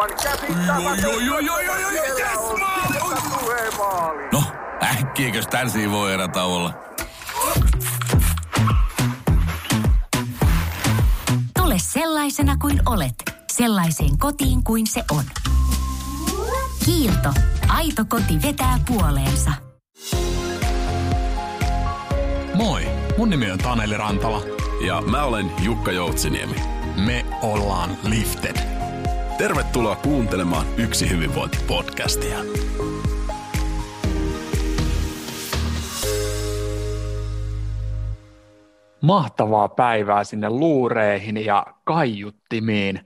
aivan käsittämätöntä. No, äkkiäkös tän voi erä olla? Tule sellaisena kuin olet, sellaiseen kotiin kuin se on. Kiilto. Aito koti vetää puoleensa. Moi, mun nimi on Taneli Rantala. Ja mä olen Jukka Joutsiniemi. Me ollaan Lifted. Tervetuloa kuuntelemaan Yksi hyvinvointi-podcastia. Mahtavaa päivää sinne luureihin ja kaiuttimiin.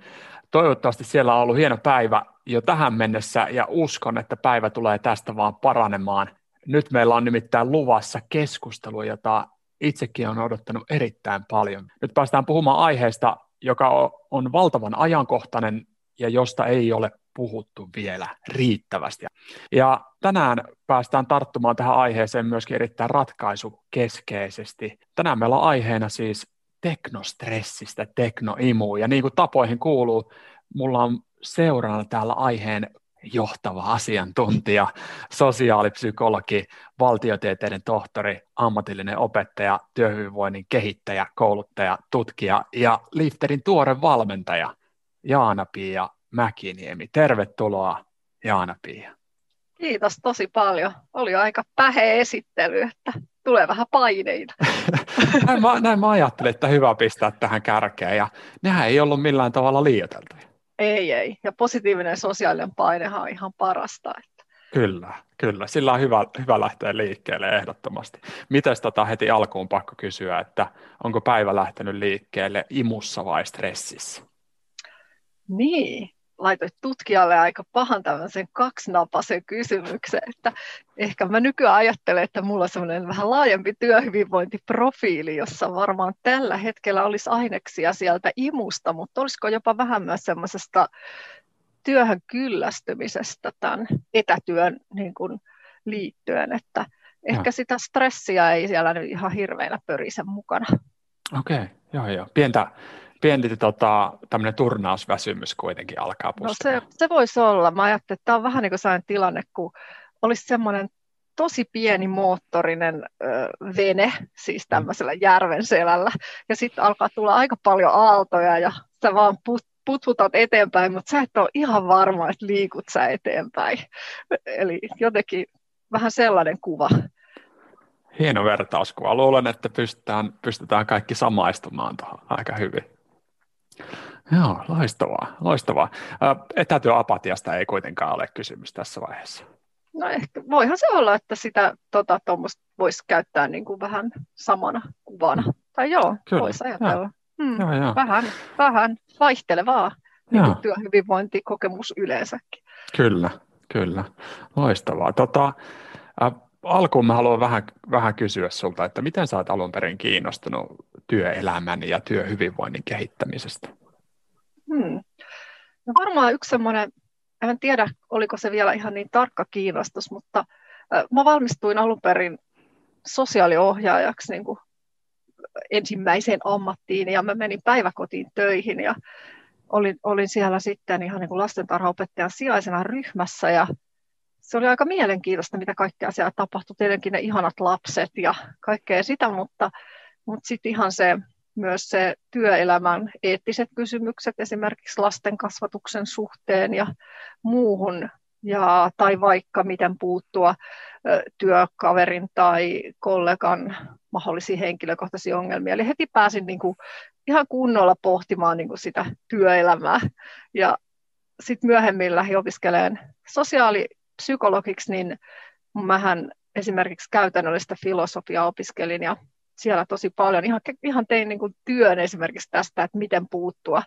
Toivottavasti siellä on ollut hieno päivä jo tähän mennessä ja uskon, että päivä tulee tästä vaan paranemaan. Nyt meillä on nimittäin luvassa keskustelu, jota itsekin on odottanut erittäin paljon. Nyt päästään puhumaan aiheesta, joka on valtavan ajankohtainen ja josta ei ole puhuttu vielä riittävästi. Ja tänään päästään tarttumaan tähän aiheeseen myöskin erittäin ratkaisukeskeisesti. Tänään meillä on aiheena siis teknostressistä, teknoimu, ja niin kuin tapoihin kuuluu, mulla on seurana täällä aiheen johtava asiantuntija, sosiaalipsykologi, valtiotieteiden tohtori, ammatillinen opettaja, työhyvinvoinnin kehittäjä, kouluttaja, tutkija ja Lifterin tuore valmentaja Jaana-Pia Mäkiniemi. Tervetuloa Jaana-Pia. Kiitos tosi paljon. Oli aika päheä esittely, että tulee vähän paineita. näin, mä, näin mä ajattelin, että hyvä pistää tähän kärkeen ja nehän ei ollut millään tavalla liioiteltuja. Ei, ei. Ja positiivinen sosiaalinen painehan on ihan parasta. Että. Kyllä, kyllä. Sillä on hyvä, hyvä lähteä liikkeelle ehdottomasti. Miten tota heti alkuun pakko kysyä, että onko päivä lähtenyt liikkeelle imussa vai stressissä? Niin, laitoit tutkijalle aika pahan tämmöisen kaksinapaisen kysymyksen, että ehkä mä nykyään ajattelen, että mulla on semmoinen vähän laajempi työhyvinvointiprofiili, jossa varmaan tällä hetkellä olisi aineksia sieltä imusta, mutta olisiko jopa vähän myös semmoisesta työhön kyllästymisestä tämän etätyön niin kuin liittyen, että ehkä ja. sitä stressiä ei siellä nyt ihan hirveänä pörise mukana. Okei, okay, joo joo. Pientä, pieni tota, tämmöinen turnausväsymys kuitenkin alkaa puskea. No se, se voisi olla. Mä ajattelin, että tämä on vähän niin kuin sellainen tilanne, kun olisi semmoinen tosi pieni moottorinen ö, vene, siis mm. tämmöisellä järven selällä, ja sitten alkaa tulla aika paljon aaltoja, ja sä vaan put, putfutat eteenpäin, mutta sä et ole ihan varma, että liikut sä eteenpäin. Eli jotenkin vähän sellainen kuva. Hieno vertauskuva. Luulen, että pystytään, pystytään kaikki samaistumaan tuohon aika hyvin. Joo, loistavaa, loistavaa. Etätyöapatiasta ei kuitenkaan ole kysymys tässä vaiheessa. No ehkä, voihan se olla, että sitä tota, voisi käyttää niin kuin vähän samana kuvana. Tai joo, voisi ajatella. Hmm, joo, joo. Vähän, vähän vaihtelevaa niin kuin työhyvinvointikokemus yleensäkin. Kyllä, kyllä. Loistavaa. Tota, äh, alkuun mä haluan vähän, vähän kysyä sulta, että miten sä oot alun perin kiinnostunut työelämän ja työhyvinvoinnin kehittämisestä? Hmm. No varmaan yksi semmoinen, en tiedä oliko se vielä ihan niin tarkka kiinnostus, mutta mä valmistuin alun perin sosiaaliohjaajaksi niin kuin ensimmäiseen ammattiin ja mä menin päiväkotiin töihin ja olin, olin siellä sitten ihan niin kuin lastentarhaopettajan sijaisena ryhmässä ja se oli aika mielenkiintoista, mitä kaikkea siellä tapahtui. Tietenkin ne ihanat lapset ja kaikkea sitä, mutta, mutta sitten ihan se myös se työelämän eettiset kysymykset esimerkiksi lasten kasvatuksen suhteen ja muuhun, ja, tai vaikka miten puuttua työkaverin tai kollegan mahdollisiin henkilökohtaisiin ongelmiin. Eli heti pääsin niin kuin ihan kunnolla pohtimaan niin kuin sitä työelämää. Ja sitten myöhemmin lähdin opiskelemaan sosiaalipsykologiksi, niin mähän esimerkiksi käytännöllistä filosofiaa opiskelin ja siellä tosi paljon. Ihan, ihan tein niin kuin työn esimerkiksi tästä, että miten puuttua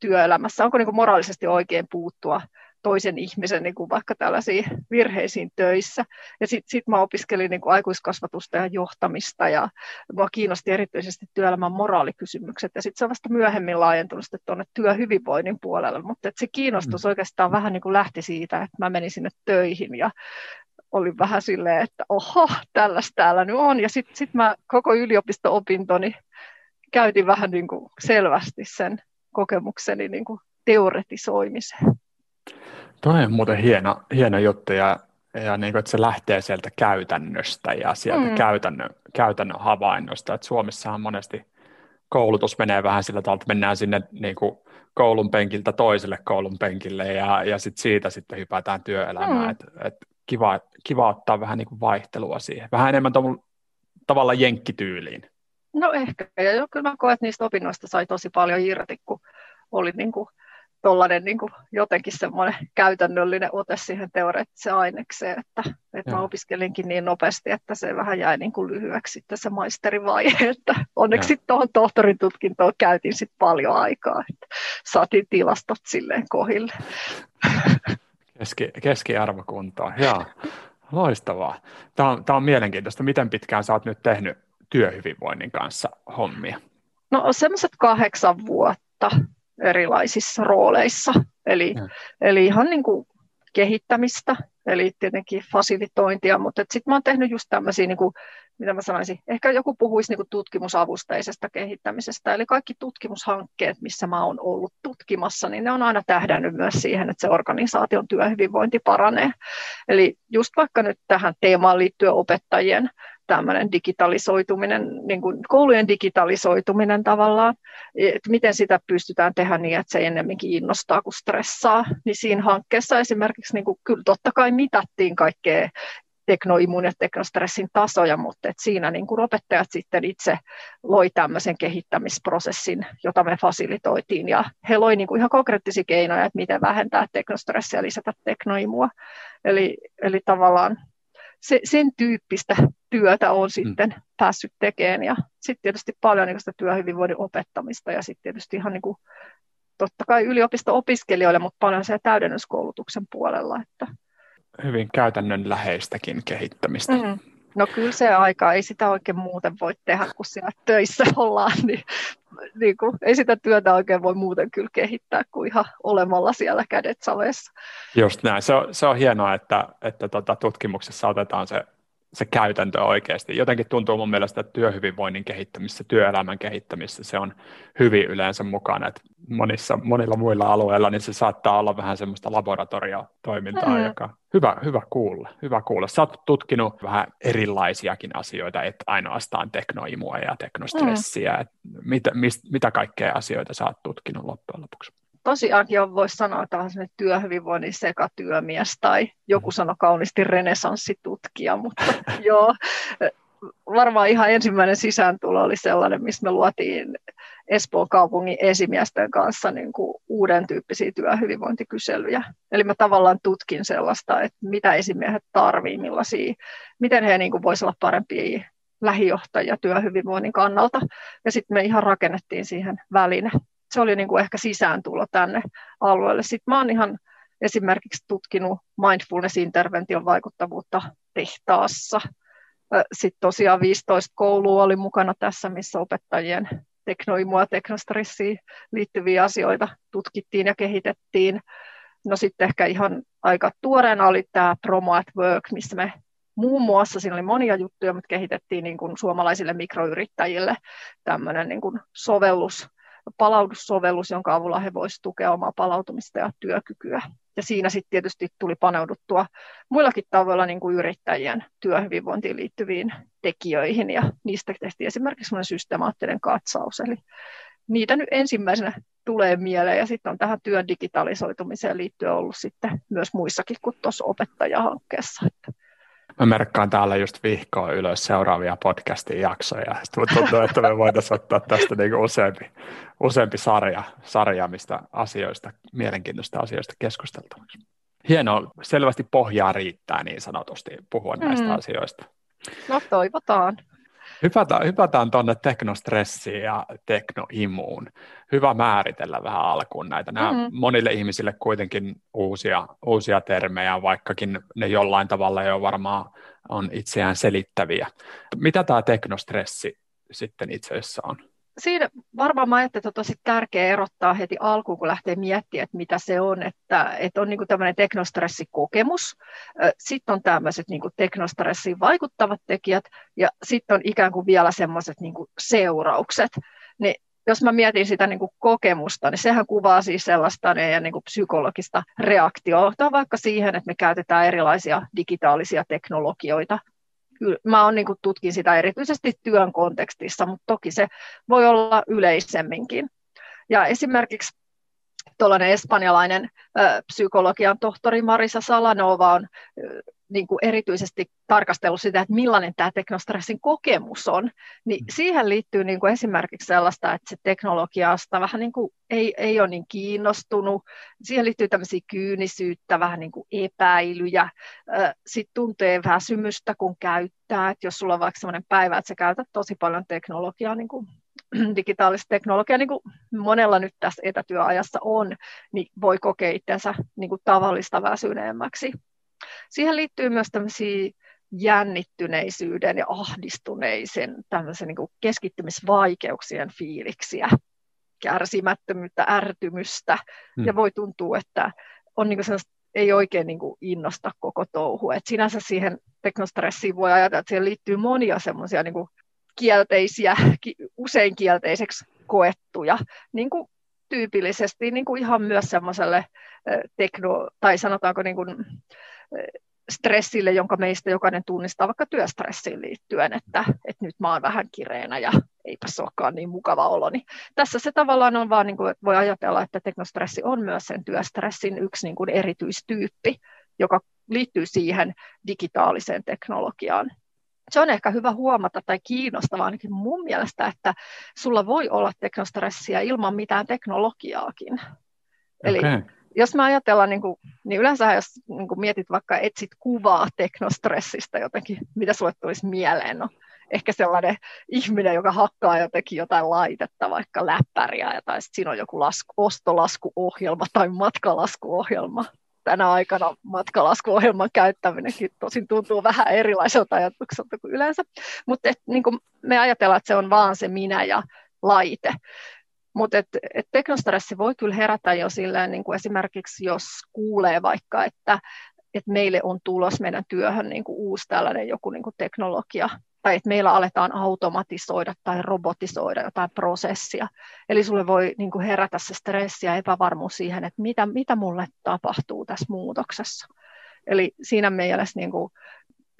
työelämässä. Onko niin kuin moraalisesti oikein puuttua toisen ihmisen niin kuin vaikka tällaisiin virheisiin töissä. Ja sitten sit mä opiskelin niin kuin aikuiskasvatusta ja johtamista ja mua kiinnosti erityisesti työelämän moraalikysymykset. Ja sitten se on vasta myöhemmin laajentunut tuonne työhyvinvoinnin puolelle. Mutta se kiinnostus mm. oikeastaan vähän niin kuin lähti siitä, että mä menin sinne töihin ja oli vähän silleen, että oho, tällaista täällä nyt on. Ja sitten sit mä koko yliopisto-opintoni käytin vähän niin kuin selvästi sen kokemukseni niin kuin teoretisoimiseen. Toi on muuten hieno, hieno juttu ja, ja niin kuin, että se lähtee sieltä käytännöstä ja sieltä mm. käytännön, käytännön havainnosta. Että Suomessahan monesti koulutus menee vähän sillä tavalla, että mennään sinne niin kuin koulun penkiltä toiselle koulun penkille ja, ja sit siitä sitten hypätään työelämään. Mm. Et, et kiva, kiva ottaa vähän niin kuin vaihtelua siihen. Vähän enemmän tavalla jenkkityyliin. No ehkä, ja jo, kyllä mä koen, että niistä opinnoista sai tosi paljon irti, kun oli niin kuin, tollainen niin kuin jotenkin semmoinen käytännöllinen ote siihen teoreettiseen ainekseen, että, että mä opiskelinkin niin nopeasti, että se vähän jäi niin kuin lyhyeksi sitten se maisterivaihe, että onneksi sitten tuohon tohtorin tutkintoon käytiin sitten paljon aikaa, että saatiin tilastot silleen kohille. Keski, keskiarvokuntoon, joo. Loistavaa. Tämä on, tämä on mielenkiintoista. Miten pitkään sä oot nyt tehnyt työhyvinvoinnin kanssa hommia? No semmoiset kahdeksan vuotta erilaisissa rooleissa. Eli, eli ihan niin kuin kehittämistä, eli tietenkin fasilitointia, mutta sitten mä oon tehnyt just tämmöisiä, niin mitä mä sanoisin, ehkä joku puhuisi niin tutkimusavusteisesta kehittämisestä, eli kaikki tutkimushankkeet, missä mä oon ollut tutkimassa, niin ne on aina tähdännyt myös siihen, että se organisaation työhyvinvointi paranee. Eli just vaikka nyt tähän teemaan liittyen opettajien tämmöinen digitalisoituminen, niin kuin koulujen digitalisoituminen tavallaan, että miten sitä pystytään tehdä niin, että se ennemminkin innostaa kuin stressaa, niin siinä hankkeessa esimerkiksi niin kuin, kyllä totta kai mitattiin kaikkea teknoimun ja teknostressin tasoja, mutta et siinä niin kuin opettajat sitten itse loi tämmöisen kehittämisprosessin, jota me fasilitoitiin, ja he loi niin kuin ihan konkreettisia keinoja, että miten vähentää teknostressiä ja lisätä teknoimua. Eli, eli tavallaan se, sen tyyppistä työtä on sitten mm. päässyt tekemään. Ja sitten tietysti paljon niin sitä työhyvinvoinnin opettamista ja sitten tietysti ihan niin kuin, totta kai yliopisto-opiskelijoille, mutta paljon se täydennyskoulutuksen puolella. Että. Hyvin käytännönläheistäkin kehittämistä. Mm. No kyllä se aika, ei sitä oikein muuten voi tehdä, kun siellä töissä ollaan, niin, niin kuin, ei sitä työtä oikein voi muuten kyllä kehittää kuin ihan olemalla siellä kädet savessa. Just näin, se on, se on hienoa, että, että tota, tutkimuksessa otetaan se se käytäntö oikeasti. Jotenkin tuntuu mun mielestä, että työhyvinvoinnin kehittämisessä, työelämän kehittämisessä se on hyvin yleensä mukana. Että monissa, monilla muilla alueilla niin se saattaa olla vähän semmoista laboratoriotoimintaa, mm. joka hyvä, hyvä kuulla. Hyvä kuulla. Sä oot tutkinut vähän erilaisiakin asioita, että ainoastaan teknoimua ja teknostressiä. Mm. Mitä, mist, mitä kaikkea asioita sä oot tutkinut loppujen lopuksi? Tosiaankin on, voisi sanoa, että on työhyvinvoinnin sekatyömies tai joku sanoi kauniisti renesanssitutkija, mutta joo, varmaan ihan ensimmäinen sisääntulo oli sellainen, missä me luotiin Espoon kaupungin esimiesten kanssa niin kuin uuden tyyppisiä työhyvinvointikyselyjä. Eli mä tavallaan tutkin sellaista, että mitä esimiehet tarvii, millaisia, miten he niin voisivat olla parempia lähijohtajia työhyvinvoinnin kannalta. Ja sitten me ihan rakennettiin siihen väline, se oli niin kuin ehkä sisääntulo tänne alueelle. Sitten mä oon ihan esimerkiksi tutkinut mindfulness-intervention vaikuttavuutta tehtaassa. Sitten tosiaan 15 koulua oli mukana tässä, missä opettajien teknoimua teknostressiin liittyviä asioita tutkittiin ja kehitettiin. No sitten ehkä ihan aika tuoreena oli tämä Promo at Work, missä me muun muassa, siinä oli monia juttuja, mutta kehitettiin niin kuin suomalaisille mikroyrittäjille tämmöinen niin kuin sovellus, palautussovellus, jonka avulla he voisivat tukea omaa palautumista ja työkykyä. Ja siinä sitten tietysti tuli paneuduttua muillakin tavoilla niin kuin yrittäjien työhyvinvointiin liittyviin tekijöihin, ja niistä tehtiin esimerkiksi systemaattinen katsaus. Eli niitä nyt ensimmäisenä tulee mieleen, ja sitten on tähän työn digitalisoitumiseen liittyen ollut sitten myös muissakin kuin tuossa opettajahankkeessa. Että Mä merkkaan täällä just vihkoa ylös seuraavia podcastin jaksoja. Sitten tuntuu, että me voitaisiin ottaa tästä niin kuin useampi, useampi sarja, sarja, mistä asioista, mielenkiintoista asioista keskusteltavaksi. Hienoa, selvästi pohjaa riittää niin sanotusti puhua näistä mm. asioista. No toivotaan. Hypätään, hypätään tuonne teknostressiin ja teknoimuun. Hyvä määritellä vähän alkuun näitä. Nämä mm-hmm. monille ihmisille kuitenkin uusia, uusia termejä, vaikkakin ne jollain tavalla jo varmaan on itseään selittäviä. Mitä tämä teknostressi sitten itse asiassa on? Siinä varmaan mä ajattelin, että on tosi tärkeää erottaa heti alkuun, kun lähtee miettimään, että mitä se on, että, että on niin kuin tämmöinen teknostressikokemus, sitten on tämmöiset niin teknostressiin vaikuttavat tekijät, ja sitten on ikään kuin vielä semmoiset niin seuraukset. Niin jos mä mietin sitä niin kuin kokemusta, niin sehän kuvaa siis sellaista meidän niin kuin psykologista reaktiota vaikka siihen, että me käytetään erilaisia digitaalisia teknologioita. Mä on, niin kuin, tutkin sitä erityisesti työn kontekstissa, mutta toki se voi olla yleisemminkin. Ja esimerkiksi tuollainen espanjalainen psykologian tohtori Marisa Salanova on niin kuin erityisesti tarkastellut sitä, että millainen tämä teknostressin kokemus on, niin mm. siihen liittyy niin kuin esimerkiksi sellaista, että se teknologiasta vähän niin kuin ei, ei ole niin kiinnostunut. Siihen liittyy tämmöisiä kyynisyyttä, vähän niin kuin epäilyjä. Sitten tuntee väsymystä, kun käyttää. Että jos sulla on vaikka sellainen päivä, että sä käytät tosi paljon teknologiaa niin kuin digitaalista teknologiaa, niin kuin monella nyt tässä etätyöajassa on, niin voi kokea itsensä niin kuin tavallista väsyneemmäksi. Siihen liittyy myös tämmöisiä jännittyneisyyden ja ahdistuneisen tämmöisen niin keskittymisvaikeuksien fiiliksiä, kärsimättömyyttä, ärtymystä, hmm. ja voi tuntua, että on niin kuin ei oikein niin kuin innosta koko touhu. Et sinänsä siihen teknostressiin voi ajatella, että siihen liittyy monia semmoisia niin kielteisiä, usein kielteiseksi koettuja, niin kuin tyypillisesti niin kuin ihan myös semmoiselle tekno, tai sanotaanko niin kuin, stressille, jonka meistä jokainen tunnistaa vaikka työstressiin liittyen, että, että nyt mä oon vähän kireenä ja eipä se olekaan niin mukava olo. Niin tässä se tavallaan on vaan, niin kuin, voi ajatella, että teknostressi on myös sen työstressin yksi niin kuin erityistyyppi, joka liittyy siihen digitaaliseen teknologiaan. Se on ehkä hyvä huomata tai kiinnostavaa ainakin mun mielestä, että sulla voi olla teknostressiä ilman mitään teknologiaakin. Okay. Eli jos mä ajatellaan, niin, kuin, niin yleensä jos niin kuin mietit vaikka etsit kuvaa teknostressistä jotenkin, mitä sulle tulisi mieleen, no ehkä sellainen ihminen, joka hakkaa jotenkin jotain laitetta, vaikka läppäriä, tai sitten siinä on joku lasku, ostolaskuohjelma tai matkalaskuohjelma. Tänä aikana matkalaskuohjelman käyttäminenkin tosin tuntuu vähän erilaiselta ajatukselta kuin yleensä, mutta niin me ajatellaan, että se on vaan se minä ja laite. Mutta et, et teknostressi voi kyllä herätä jo silleen, niin kuin esimerkiksi jos kuulee vaikka, että et meille on tulos meidän työhön niin kuin uusi tällainen joku niin kuin teknologia, tai että meillä aletaan automatisoida tai robotisoida jotain prosessia. Eli sulle voi niin kuin herätä se stressi ja epävarmuus siihen, että mitä, mitä mulle tapahtuu tässä muutoksessa. Eli siinä mielessä niin kuin,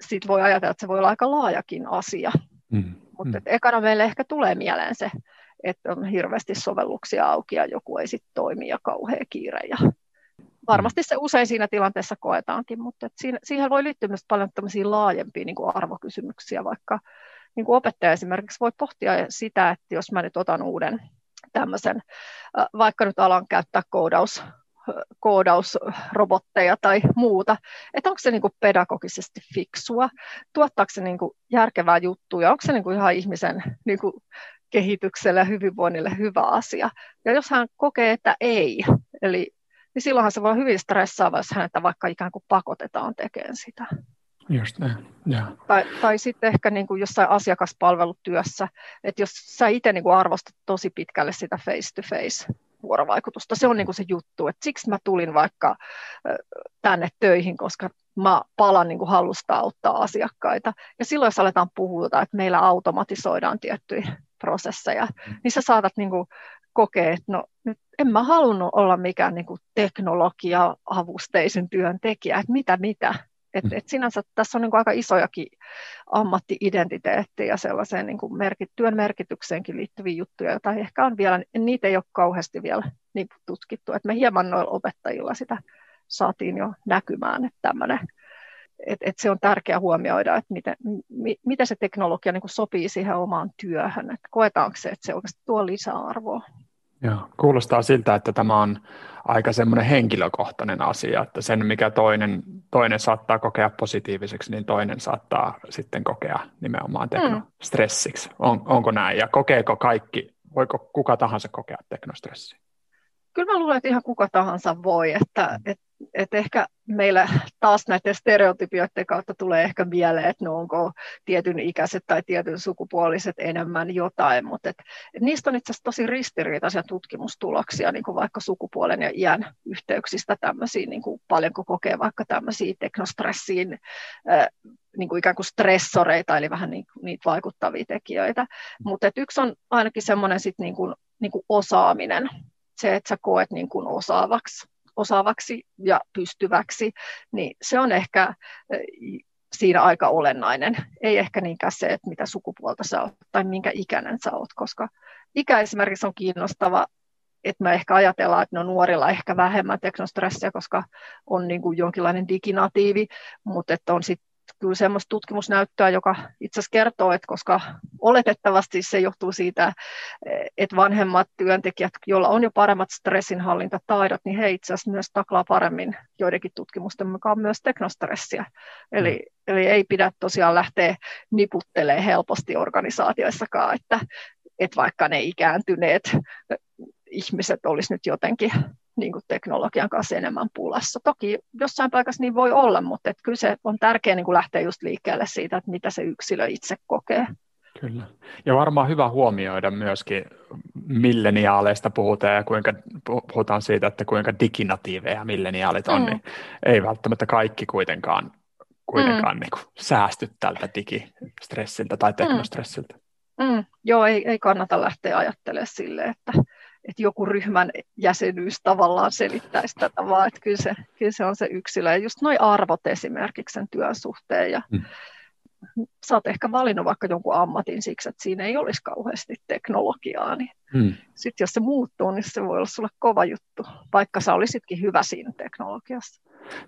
sit voi ajatella, että se voi olla aika laajakin asia. Mm, Mutta mm. ekana meille ehkä tulee mieleen se, että on hirveästi sovelluksia auki ja joku ei sitten toimi ja kauhea kiire. Ja varmasti se usein siinä tilanteessa koetaankin, mutta siinä, siihen voi liittyä myös paljon laajempia niin kuin arvokysymyksiä, vaikka niin kuin opettaja esimerkiksi voi pohtia sitä, että jos mä nyt otan uuden tämmöisen, vaikka nyt alan käyttää koodaus, koodausrobotteja tai muuta, että onko se niin kuin pedagogisesti fiksua, tuottaako se niin kuin järkevää juttuja, onko se niin kuin ihan ihmisen niin kuin kehitykselle ja hyvinvoinnille hyvä asia. Ja jos hän kokee, että ei, eli niin silloinhan se voi olla hyvin stressaava, jos häntä vaikka ikään kuin pakotetaan tekemään sitä. Just näin. Yeah. Tai, tai sitten ehkä niin kuin jossain asiakaspalvelutyössä, että jos sä itse niin kuin arvostat tosi pitkälle sitä face-to-face vuorovaikutusta, se on niin kuin se juttu, että siksi mä tulin vaikka tänne töihin, koska mä palan niin kuin halusta auttaa asiakkaita. Ja silloin jos aletaan puhuta, että meillä automatisoidaan tiettyjä prosesseja, mm. niin sä saatat niin kuin kokea, että no nyt en mä halunnut olla mikään niin kuin teknologia-avusteisen työntekijä, että mitä mitä. Et, mm. et sinänsä tässä on niin kuin aika isojakin ammatti-identiteettiä ja sellaiseen niin kuin merkit, työn merkitykseenkin liittyviä juttuja, joita ehkä on vielä, niitä ei ole kauheasti vielä niin tutkittu. Et me hieman noilla opettajilla sitä saatiin jo näkymään, että tämmöinen et, et se on tärkeää huomioida, että miten, mi, miten se teknologia niin sopii siihen omaan työhön, että koetaanko se, että se oikeasti tuo lisäarvoa. Joo, kuulostaa siltä, että tämä on aika semmoinen henkilökohtainen asia, että sen mikä toinen, toinen saattaa kokea positiiviseksi, niin toinen saattaa sitten kokea nimenomaan teknostressiksi. Mm. On, onko näin? Ja kokeeko kaikki, voiko kuka tahansa kokea teknostressiä? Kyllä mä luulen, että ihan kuka tahansa voi, että, että et ehkä meillä taas näiden stereotypioiden kautta tulee ehkä mieleen, että no onko tietyn ikäiset tai tietyn sukupuoliset enemmän jotain, mutta et, et niistä on itse asiassa tosi ristiriitaisia tutkimustuloksia, niin kuin vaikka sukupuolen ja iän yhteyksistä tämmöisiä, niin kuin paljonko kokee vaikka tämmöisiä teknostressiin äh, niin kuin ikään kuin stressoreita, eli vähän niin, niitä vaikuttavia tekijöitä. Mutta yksi on ainakin semmoinen niin kuin niin kuin osaaminen, se, että sä koet niin kuin osaavaksi, osaavaksi ja pystyväksi, niin se on ehkä siinä aika olennainen. Ei ehkä niinkään se, että mitä sukupuolta sä oot tai minkä ikäinen sä oot, koska ikä esimerkiksi on kiinnostava, että me ehkä ajatellaan, että no nuorilla ehkä vähemmän teknostressiä, koska on niin kuin jonkinlainen diginatiivi, mutta että on sitten kyllä semmoista tutkimusnäyttöä, joka itse asiassa kertoo, että koska oletettavasti se johtuu siitä, että vanhemmat työntekijät, joilla on jo paremmat stressinhallintataidot, niin he itse asiassa myös taklaa paremmin joidenkin tutkimusten mukaan myös teknostressiä. Eli, mm. eli ei pidä tosiaan lähteä niputtelemaan helposti organisaatioissakaan, että, että vaikka ne ikääntyneet ihmiset olisi nyt jotenkin niin kuin teknologian kanssa enemmän pulassa. Toki jossain paikassa niin voi olla, mutta että kyllä se on tärkeää niin kuin lähteä just liikkeelle siitä, että mitä se yksilö itse kokee. Kyllä. Ja varmaan hyvä huomioida myöskin milleniaaleista puhutaan ja kuinka puhutaan siitä, että kuinka diginatiiveja milleniaalit on, mm. niin ei välttämättä kaikki kuitenkaan, kuitenkaan mm. niin kuin säästy tältä digistressiltä tai mm. teknostressiltä. Mm. Mm. Joo, ei, ei kannata lähteä ajattelemaan sille, että että joku ryhmän jäsenyys tavallaan selittäisi tätä, vaan että kyllä se, kyllä se on se yksilö. Ja just nuo arvot esimerkiksi sen työn suhteen. Ja mm. Sä oot ehkä valinnut vaikka jonkun ammatin siksi, että siinä ei olisi kauheasti teknologiaa. Niin mm. Sitten jos se muuttuu, niin se voi olla sulle kova juttu, vaikka sä olisitkin hyvä siinä teknologiassa.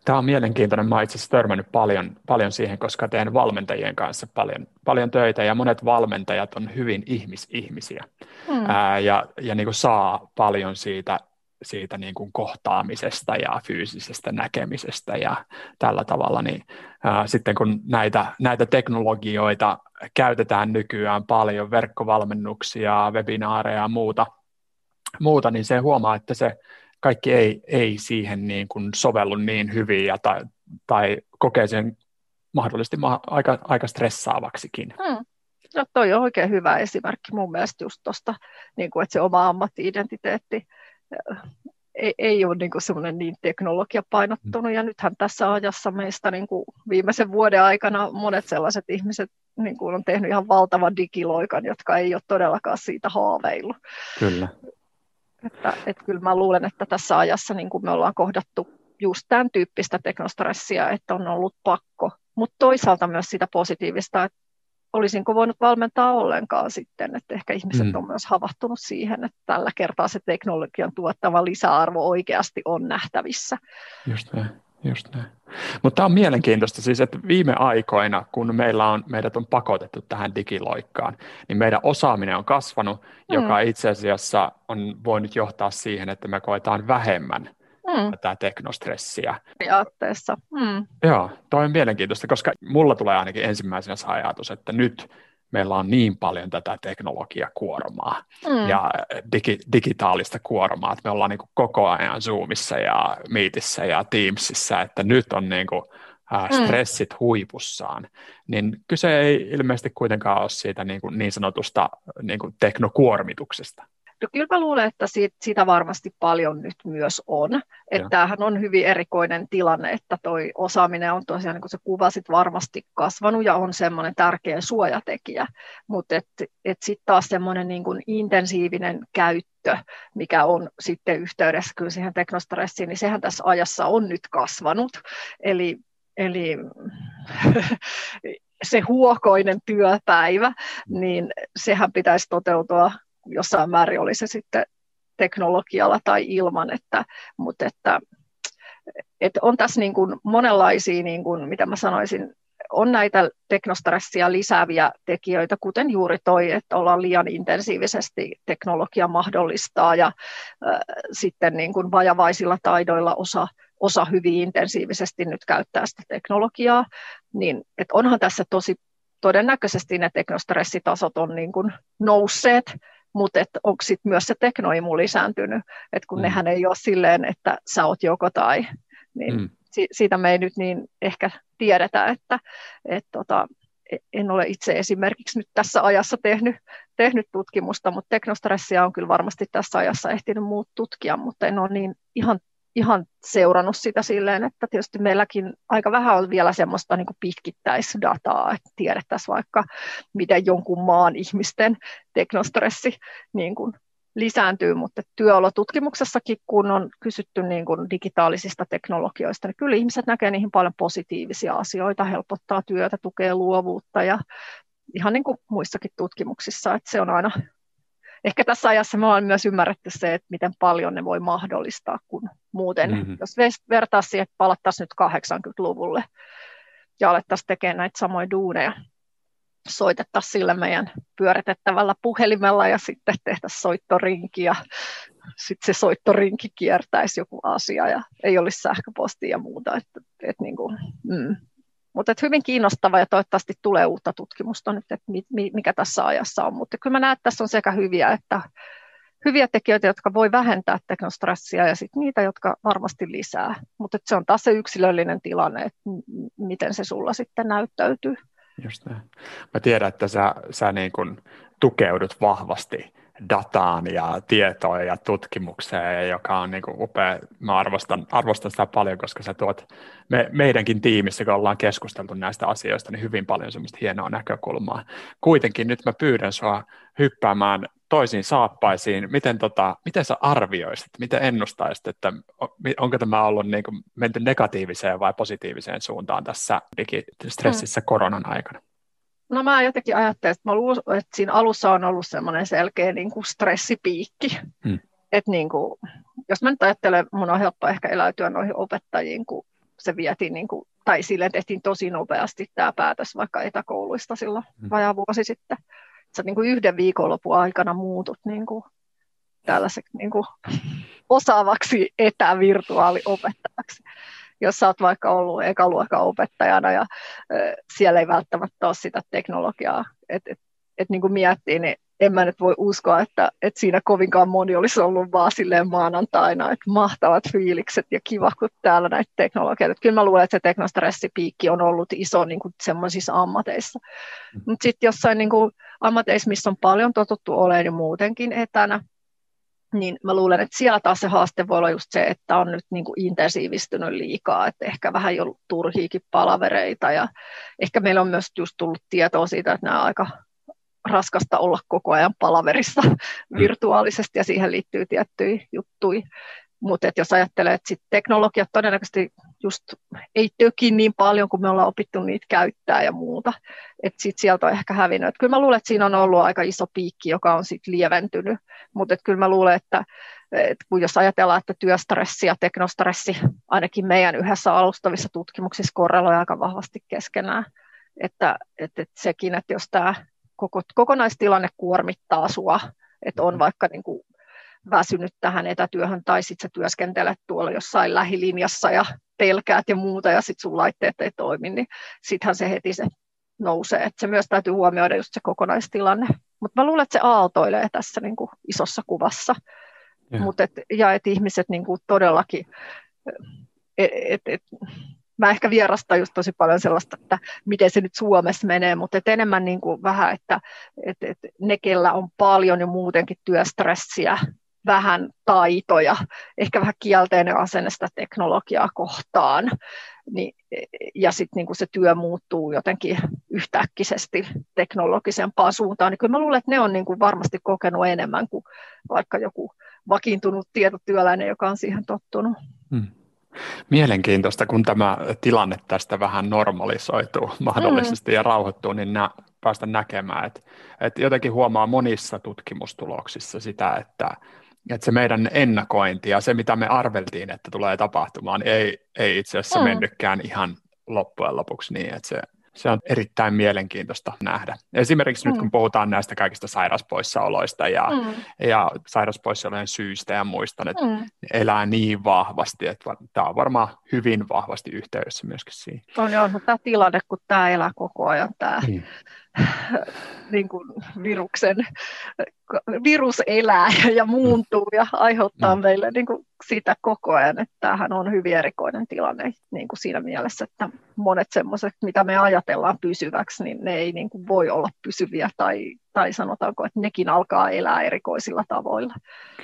Tämä on mielenkiintoinen. Mä itse asiassa törmännyt paljon, paljon siihen, koska teen valmentajien kanssa paljon, paljon töitä ja monet valmentajat on hyvin ihmisihmisiä mm. ää, ja, ja niin kuin saa paljon siitä, siitä niin kuin kohtaamisesta ja fyysisestä näkemisestä ja tällä tavalla, niin ää, sitten kun näitä, näitä teknologioita käytetään nykyään paljon, verkkovalmennuksia, webinaareja ja muuta, muuta, niin se huomaa, että se kaikki ei, ei siihen niin kuin sovellu niin hyvin ja tai, tai kokee sen mahdollisesti ma- aika, aika stressaavaksikin. Hmm. No toi on oikein hyvä esimerkki mun mielestä just tuosta, niin kuin, että se oma ammatti-identiteetti ei, ei ole niin semmoinen niin teknologiapainottunut, ja nythän tässä ajassa meistä niin kuin viimeisen vuoden aikana monet sellaiset ihmiset niin kuin on tehnyt ihan valtavan digiloikan, jotka ei ole todellakaan siitä haaveillut. Kyllä. Että, että kyllä mä luulen, että tässä ajassa niin kuin me ollaan kohdattu just tämän tyyppistä teknostressiä, että on ollut pakko, mutta toisaalta myös sitä positiivista, että olisinko voinut valmentaa ollenkaan sitten, että ehkä ihmiset mm. on myös havahtunut siihen, että tällä kertaa se teknologian tuottava lisäarvo oikeasti on nähtävissä. Just näin. Just näin. Mutta tämä on mielenkiintoista siis, että viime aikoina, kun meillä on, meidät on pakotettu tähän digiloikkaan, niin meidän osaaminen on kasvanut, mm. joka itse asiassa on voinut johtaa siihen, että me koetaan vähemmän mm. tätä teknostressiä. Periaatteessa. Mm. Joo, toi on mielenkiintoista, koska mulla tulee ainakin ensimmäisenä se ajatus, että nyt meillä on niin paljon tätä teknologiakuormaa mm. ja digi, digitaalista kuormaa, että me ollaan niin kuin koko ajan Zoomissa ja Meetissä ja Teamsissa, että nyt on niin kuin, äh, stressit mm. huipussaan, niin kyse ei ilmeisesti kuitenkaan ole siitä niin, kuin niin sanotusta niin kuin teknokuormituksesta. No kyllä mä luulen, että siitä, siitä varmasti paljon nyt myös on. Että tämähän on hyvin erikoinen tilanne, että toi osaaminen on tosiaan, niin kuin sä kuvasit, varmasti kasvanut ja on semmoinen tärkeä suojatekijä. Mutta että et sitten taas semmoinen niin kuin intensiivinen käyttö, mikä on sitten yhteydessä kyllä siihen teknostressiin, niin sehän tässä ajassa on nyt kasvanut. Eli, eli se huokoinen työpäivä, niin sehän pitäisi toteutua jossain määrin oli se sitten teknologialla tai ilman, että, mutta että, että on tässä niin kuin monenlaisia, niin kuin, mitä mä sanoisin, on näitä teknostressiä lisääviä tekijöitä, kuten juuri toi, että ollaan liian intensiivisesti teknologia mahdollistaa ja äh, sitten niin kuin vajavaisilla taidoilla osa, osa hyvin intensiivisesti nyt käyttää sitä teknologiaa, niin että onhan tässä tosi todennäköisesti ne teknostressitasot on niin kuin nousseet, mutta onko sitten myös se teknoimu lisääntynyt, että kun mm. nehän ei ole silleen, että sä oot joko tai, niin mm. si- siitä me ei nyt niin ehkä tiedetä, että et tota, e-, en ole itse esimerkiksi nyt tässä ajassa tehnyt, tehnyt tutkimusta, mutta teknostressiä on kyllä varmasti tässä ajassa ehtinyt muut tutkia, mutta en ole niin ihan ihan seurannut sitä silleen, että tietysti meilläkin aika vähän on vielä semmoista niin pitkittäisdataa, että tiedettäisiin vaikka, miten jonkun maan ihmisten teknostressi niin kuin lisääntyy, mutta työolotutkimuksessakin, kun on kysytty niin kuin digitaalisista teknologioista, niin kyllä ihmiset näkee niihin paljon positiivisia asioita, helpottaa työtä, tukee luovuutta ja ihan niin kuin muissakin tutkimuksissa, että se on aina, ehkä tässä ajassa me ollaan myös ymmärretty se, että miten paljon ne voi mahdollistaa, kun muuten, mm-hmm. jos vertaa siihen, että palattaisiin nyt 80-luvulle ja alettaisiin tekemään näitä samoja duuneja, soitettaisiin sillä meidän pyöritettävällä puhelimella ja sitten tehtäisiin soittorinki ja sitten se soittorinki kiertäisi joku asia ja ei olisi sähköpostia ja muuta. Että, että niin kuin, mm. Mutta että hyvin kiinnostava ja toivottavasti tulee uutta tutkimusta nyt, että mikä tässä ajassa on. Mutta kyllä mä näen, että tässä on sekä hyviä että hyviä tekijöitä, jotka voi vähentää teknostressiä ja sitten niitä, jotka varmasti lisää. Mutta se on taas se yksilöllinen tilanne, että miten se sulla sitten näyttäytyy. Just näin. Mä tiedän, että sä, sä niin kun tukeudut vahvasti dataan ja tietoon ja tutkimukseen, joka on niin kuin upea. Mä arvostan, arvostan sitä paljon, koska sä tuot me, meidänkin tiimissä, kun ollaan keskusteltu näistä asioista, niin hyvin paljon semmoista hienoa näkökulmaa. Kuitenkin nyt mä pyydän sua hyppäämään toisiin saappaisiin. Miten, tota, miten sä arvioisit, miten ennustaisit, että onko tämä ollut niin kuin menty negatiiviseen vai positiiviseen suuntaan tässä digistressissä hmm. koronan aikana? No mä jotenkin ajattelin, että, mä luulen, että siinä alussa on ollut semmoinen selkeä niin kuin stressipiikki. Hmm. Että niin kuin, jos mä nyt ajattelen, mun on helppo ehkä eläytyä noihin opettajiin, kun se vietiin, niin kuin, tai sille tehtiin tosi nopeasti tämä päätös vaikka etäkouluista silloin hmm. vajaa vuosi sitten. Sä niin kuin yhden viikonlopun aikana muutut niin kuin, tällaiseksi niin kuin, osaavaksi etävirtuaaliopettajaksi jos sä oot vaikka ollut ekaluokan opettajana ja siellä ei välttämättä ole sitä teknologiaa, että et, et niin kuin miettii, niin en mä nyt voi uskoa, että, että siinä kovinkaan moni olisi ollut vaan silleen maanantaina, että mahtavat fiilikset ja kiva, kun täällä näitä teknologioita. Kyllä mä luulen, että se teknostressipiikki on ollut iso niin kuin semmoisissa ammateissa. Mm. Mutta sitten jossain niin kuin ammateissa, missä on paljon totuttu olemaan jo muutenkin etänä, niin mä luulen, että siellä taas se haaste voi olla just se, että on nyt niin kuin intensiivistynyt liikaa, että ehkä vähän jo turhiikin palavereita ja ehkä meillä on myös just tullut tietoa siitä, että nämä on aika raskasta olla koko ajan palaverissa mm. virtuaalisesti ja siihen liittyy tiettyjä juttuja. Mutta jos ajattelee, että sit teknologiat todennäköisesti just ei töki niin paljon, kun me ollaan opittu niitä käyttää ja muuta. Että sit sieltä on ehkä hävinnyt. Et kyllä mä luulen, että siinä on ollut aika iso piikki, joka on sitten lieventynyt. Mutta kyllä mä luulen, että et kun jos ajatellaan, että työstressi ja teknostressi ainakin meidän yhdessä alustavissa tutkimuksissa korreloi aika vahvasti keskenään. Että, että, että sekin, että jos tämä koko, kokonaistilanne kuormittaa sua, että on vaikka niin kuin väsynyt tähän etätyöhön tai sitten sä työskentelet tuolla jossain lähilinjassa ja pelkäät ja muuta ja sitten sun laitteet ei toimi, niin sittenhän se heti se nousee. Et se myös täytyy huomioida just se kokonaistilanne. Mutta mä luulen, että se aaltoilee tässä niin kuin isossa kuvassa. Mut et, ja että ihmiset niin kuin todellakin, et, et, et, mä ehkä vierastan just tosi paljon sellaista, että miten se nyt Suomessa menee, mutta et enemmän niin kuin vähän, että et, et ne, kellä on paljon jo muutenkin työstressiä, vähän taitoja, ehkä vähän kielteinen asenne sitä teknologiaa kohtaan, niin, ja sitten niin se työ muuttuu jotenkin yhtäkkisesti teknologisempaan suuntaan, niin kyllä mä luulen, että ne on niin kuin varmasti kokenut enemmän kuin vaikka joku vakiintunut tietotyöläinen, joka on siihen tottunut. Hmm. Mielenkiintoista, kun tämä tilanne tästä vähän normalisoituu mahdollisesti mm. ja rauhoittuu, niin nä, päästä näkemään, että, että jotenkin huomaa monissa tutkimustuloksissa sitä, että että se meidän ennakointi ja se, mitä me arveltiin, että tulee tapahtumaan, ei, ei itse asiassa mm. mennytkään ihan loppujen lopuksi niin, että se, se on erittäin mielenkiintoista nähdä. Esimerkiksi mm. nyt kun puhutaan näistä kaikista sairauspoissaoloista ja, mm. ja sairauspoissaolojen syistä ja muista, että mm. elää niin vahvasti, että tämä on varmaan hyvin vahvasti yhteydessä myöskin siihen. On joo, no tämä tilanne, kun tämä elää koko ajan, tämä mm. Niin kuin viruksen, virus elää ja muuntuu ja aiheuttaa mm. meille niin kuin sitä koko ajan, että tämähän on hyvin erikoinen tilanne niin kuin siinä mielessä, että monet semmoiset, mitä me ajatellaan pysyväksi, niin ne ei niin kuin voi olla pysyviä tai, tai sanotaanko, että nekin alkaa elää erikoisilla tavoilla.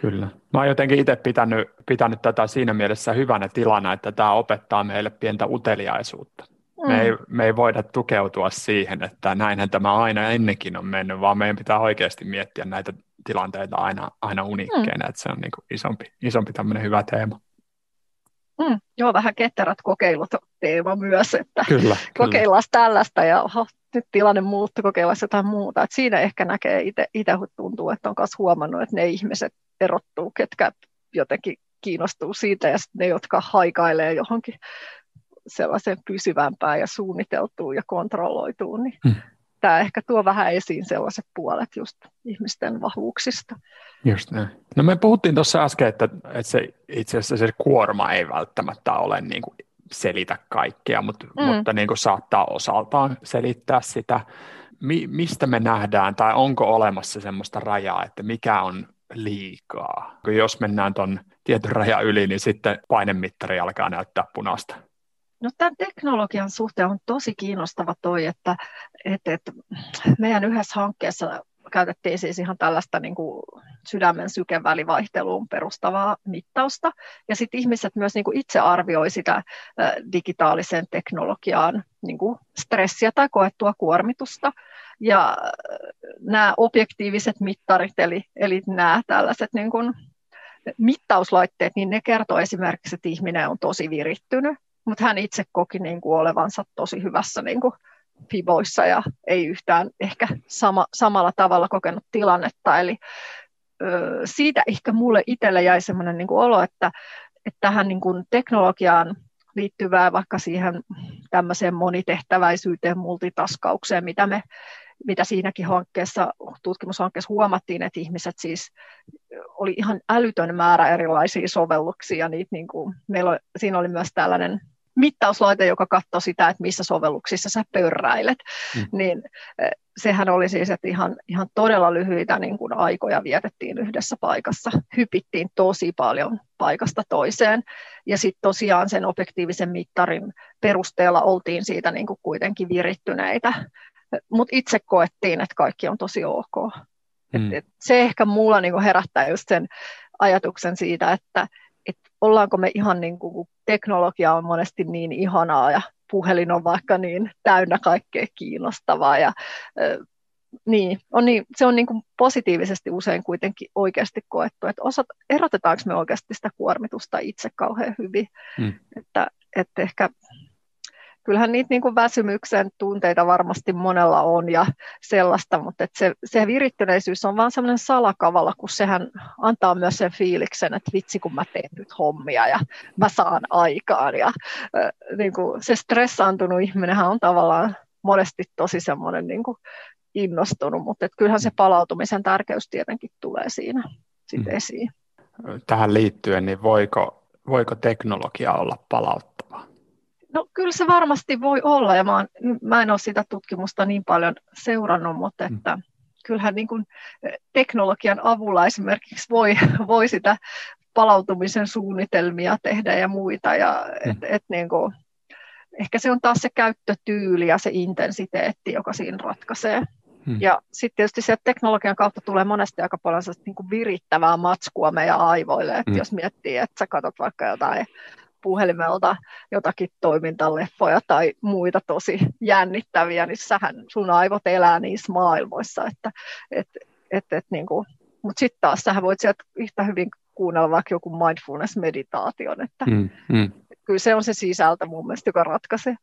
Kyllä. Mä oon jotenkin itse pitänyt, pitänyt tätä siinä mielessä hyvänä tilana, että tämä opettaa meille pientä uteliaisuutta. Me, ei, me ei voida tukeutua siihen, että näinhän tämä aina ennenkin on mennyt, vaan meidän pitää oikeasti miettiä näitä tilanteita aina, aina uniikkeina, mm. että se on niin kuin isompi, isompi tämmöinen hyvä teema. Mm, joo, vähän ketterät kokeilut teema myös, että kyllä, kokeillaan kyllä. tällaista ja oho, nyt tilanne muuttuu, kokeillaan jotain muuta. Et siinä ehkä näkee itse, tuntuu, että on myös huomannut, että ne ihmiset erottuu, ketkä jotenkin kiinnostuu siitä ja ne, jotka haikailee johonkin sellaiseen pysyvämpään ja suunniteltuun ja kontrolloituun, niin hmm. tämä ehkä tuo vähän esiin sellaiset puolet just ihmisten vahvuuksista. Just näin. No me puhuttiin tuossa äsken, että, että se, itse asiassa se kuorma ei välttämättä ole niin kuin selitä kaikkea, mutta, mm. mutta niin kuin saattaa osaltaan selittää sitä. Mi, mistä me nähdään tai onko olemassa semmoista rajaa, että mikä on liikaa? Jos mennään tuon tietyn rajan yli, niin sitten painemittari alkaa näyttää punaista. No, tämän teknologian suhteen on tosi kiinnostava toi, että, että, että meidän yhdessä hankkeessa käytettiin siis ihan tällaista niin kuin sydämen sykevälivaihteluun perustavaa mittausta. Ja sitten ihmiset myös niin kuin itse arvioi sitä digitaaliseen teknologiaan niin kuin stressiä tai koettua kuormitusta. Ja nämä objektiiviset mittarit, eli, eli nämä tällaiset niin kuin mittauslaitteet, niin ne kertoo esimerkiksi, että ihminen on tosi virittynyt, mutta hän itse koki niin kuin olevansa tosi hyvässä niin kuin fiboissa ja ei yhtään ehkä sama, samalla tavalla kokenut tilannetta. Eli ö, siitä ehkä mulle itselle jäi sellainen niin kuin olo, että, että tähän niin kuin teknologiaan liittyvää vaikka siihen tämmöiseen monitehtäväisyyteen, multitaskaukseen, mitä me mitä siinäkin hankkeessa, tutkimushankkeessa huomattiin, että ihmiset siis oli ihan älytön määrä erilaisia sovelluksia. Niitä niin kuin, meillä oli, siinä oli myös tällainen mittauslaite, joka katsoi sitä, että missä sovelluksissa sä pörräilet, mm. niin eh, sehän oli siis, että ihan, ihan todella lyhyitä niin kuin aikoja vietettiin yhdessä paikassa. Hypittiin tosi paljon paikasta toiseen. Ja sitten tosiaan sen objektiivisen mittarin perusteella oltiin siitä niin kuin kuitenkin virittyneitä. Mutta itse koettiin, että kaikki on tosi ok. Mm. Et, et se ehkä mulla niin kuin herättää just sen ajatuksen siitä, että et ollaanko me ihan niin kuin, teknologia on monesti niin ihanaa ja puhelin on vaikka niin täynnä kaikkea kiinnostavaa ja niin, on niin, se on niin kuin positiivisesti usein kuitenkin oikeasti koettu, että osat, erotetaanko me oikeasti sitä kuormitusta itse kauhean hyvin, hmm. että, että ehkä kyllähän niitä niin kuin väsymyksen tunteita varmasti monella on ja sellaista, mutta että se, se virittyneisyys on vaan semmoinen salakavalla, kun sehän antaa myös sen fiiliksen, että vitsi kun mä teen nyt hommia ja mä saan aikaan. Ja äh, niin kuin se stressaantunut ihminenhän on tavallaan monesti tosi semmoinen niin kuin innostunut, mutta että kyllähän se palautumisen tärkeys tietenkin tulee siinä sit mm. esiin. Tähän liittyen, niin voiko, voiko teknologia olla palauttava? No kyllä se varmasti voi olla, ja mä, oon, mä en ole sitä tutkimusta niin paljon seurannut, mutta mm. että mm. kyllähän niin kuin teknologian avulla esimerkiksi voi, voi sitä palautumisen suunnitelmia tehdä ja muita, ja mm. et, et niin kuin, ehkä se on taas se käyttötyyli ja se intensiteetti, joka siinä ratkaisee. Hmm. Ja sitten tietysti sieltä teknologian kautta tulee monesti aika paljon niin kuin virittävää matskua meidän aivoille, että hmm. jos miettii, että sä katsot vaikka jotain puhelimelta jotakin toimintaleffoja tai muita tosi jännittäviä, niin sähän sun aivot elää niissä maailmoissa. Että, et, et, et, niin kuin, mutta sitten taas sähän voit sieltä yhtä hyvin kuunnella vaikka joku mindfulness-meditaation, että mm, mm. kyllä se on se sisältö mun mielestä, joka ratkaisee.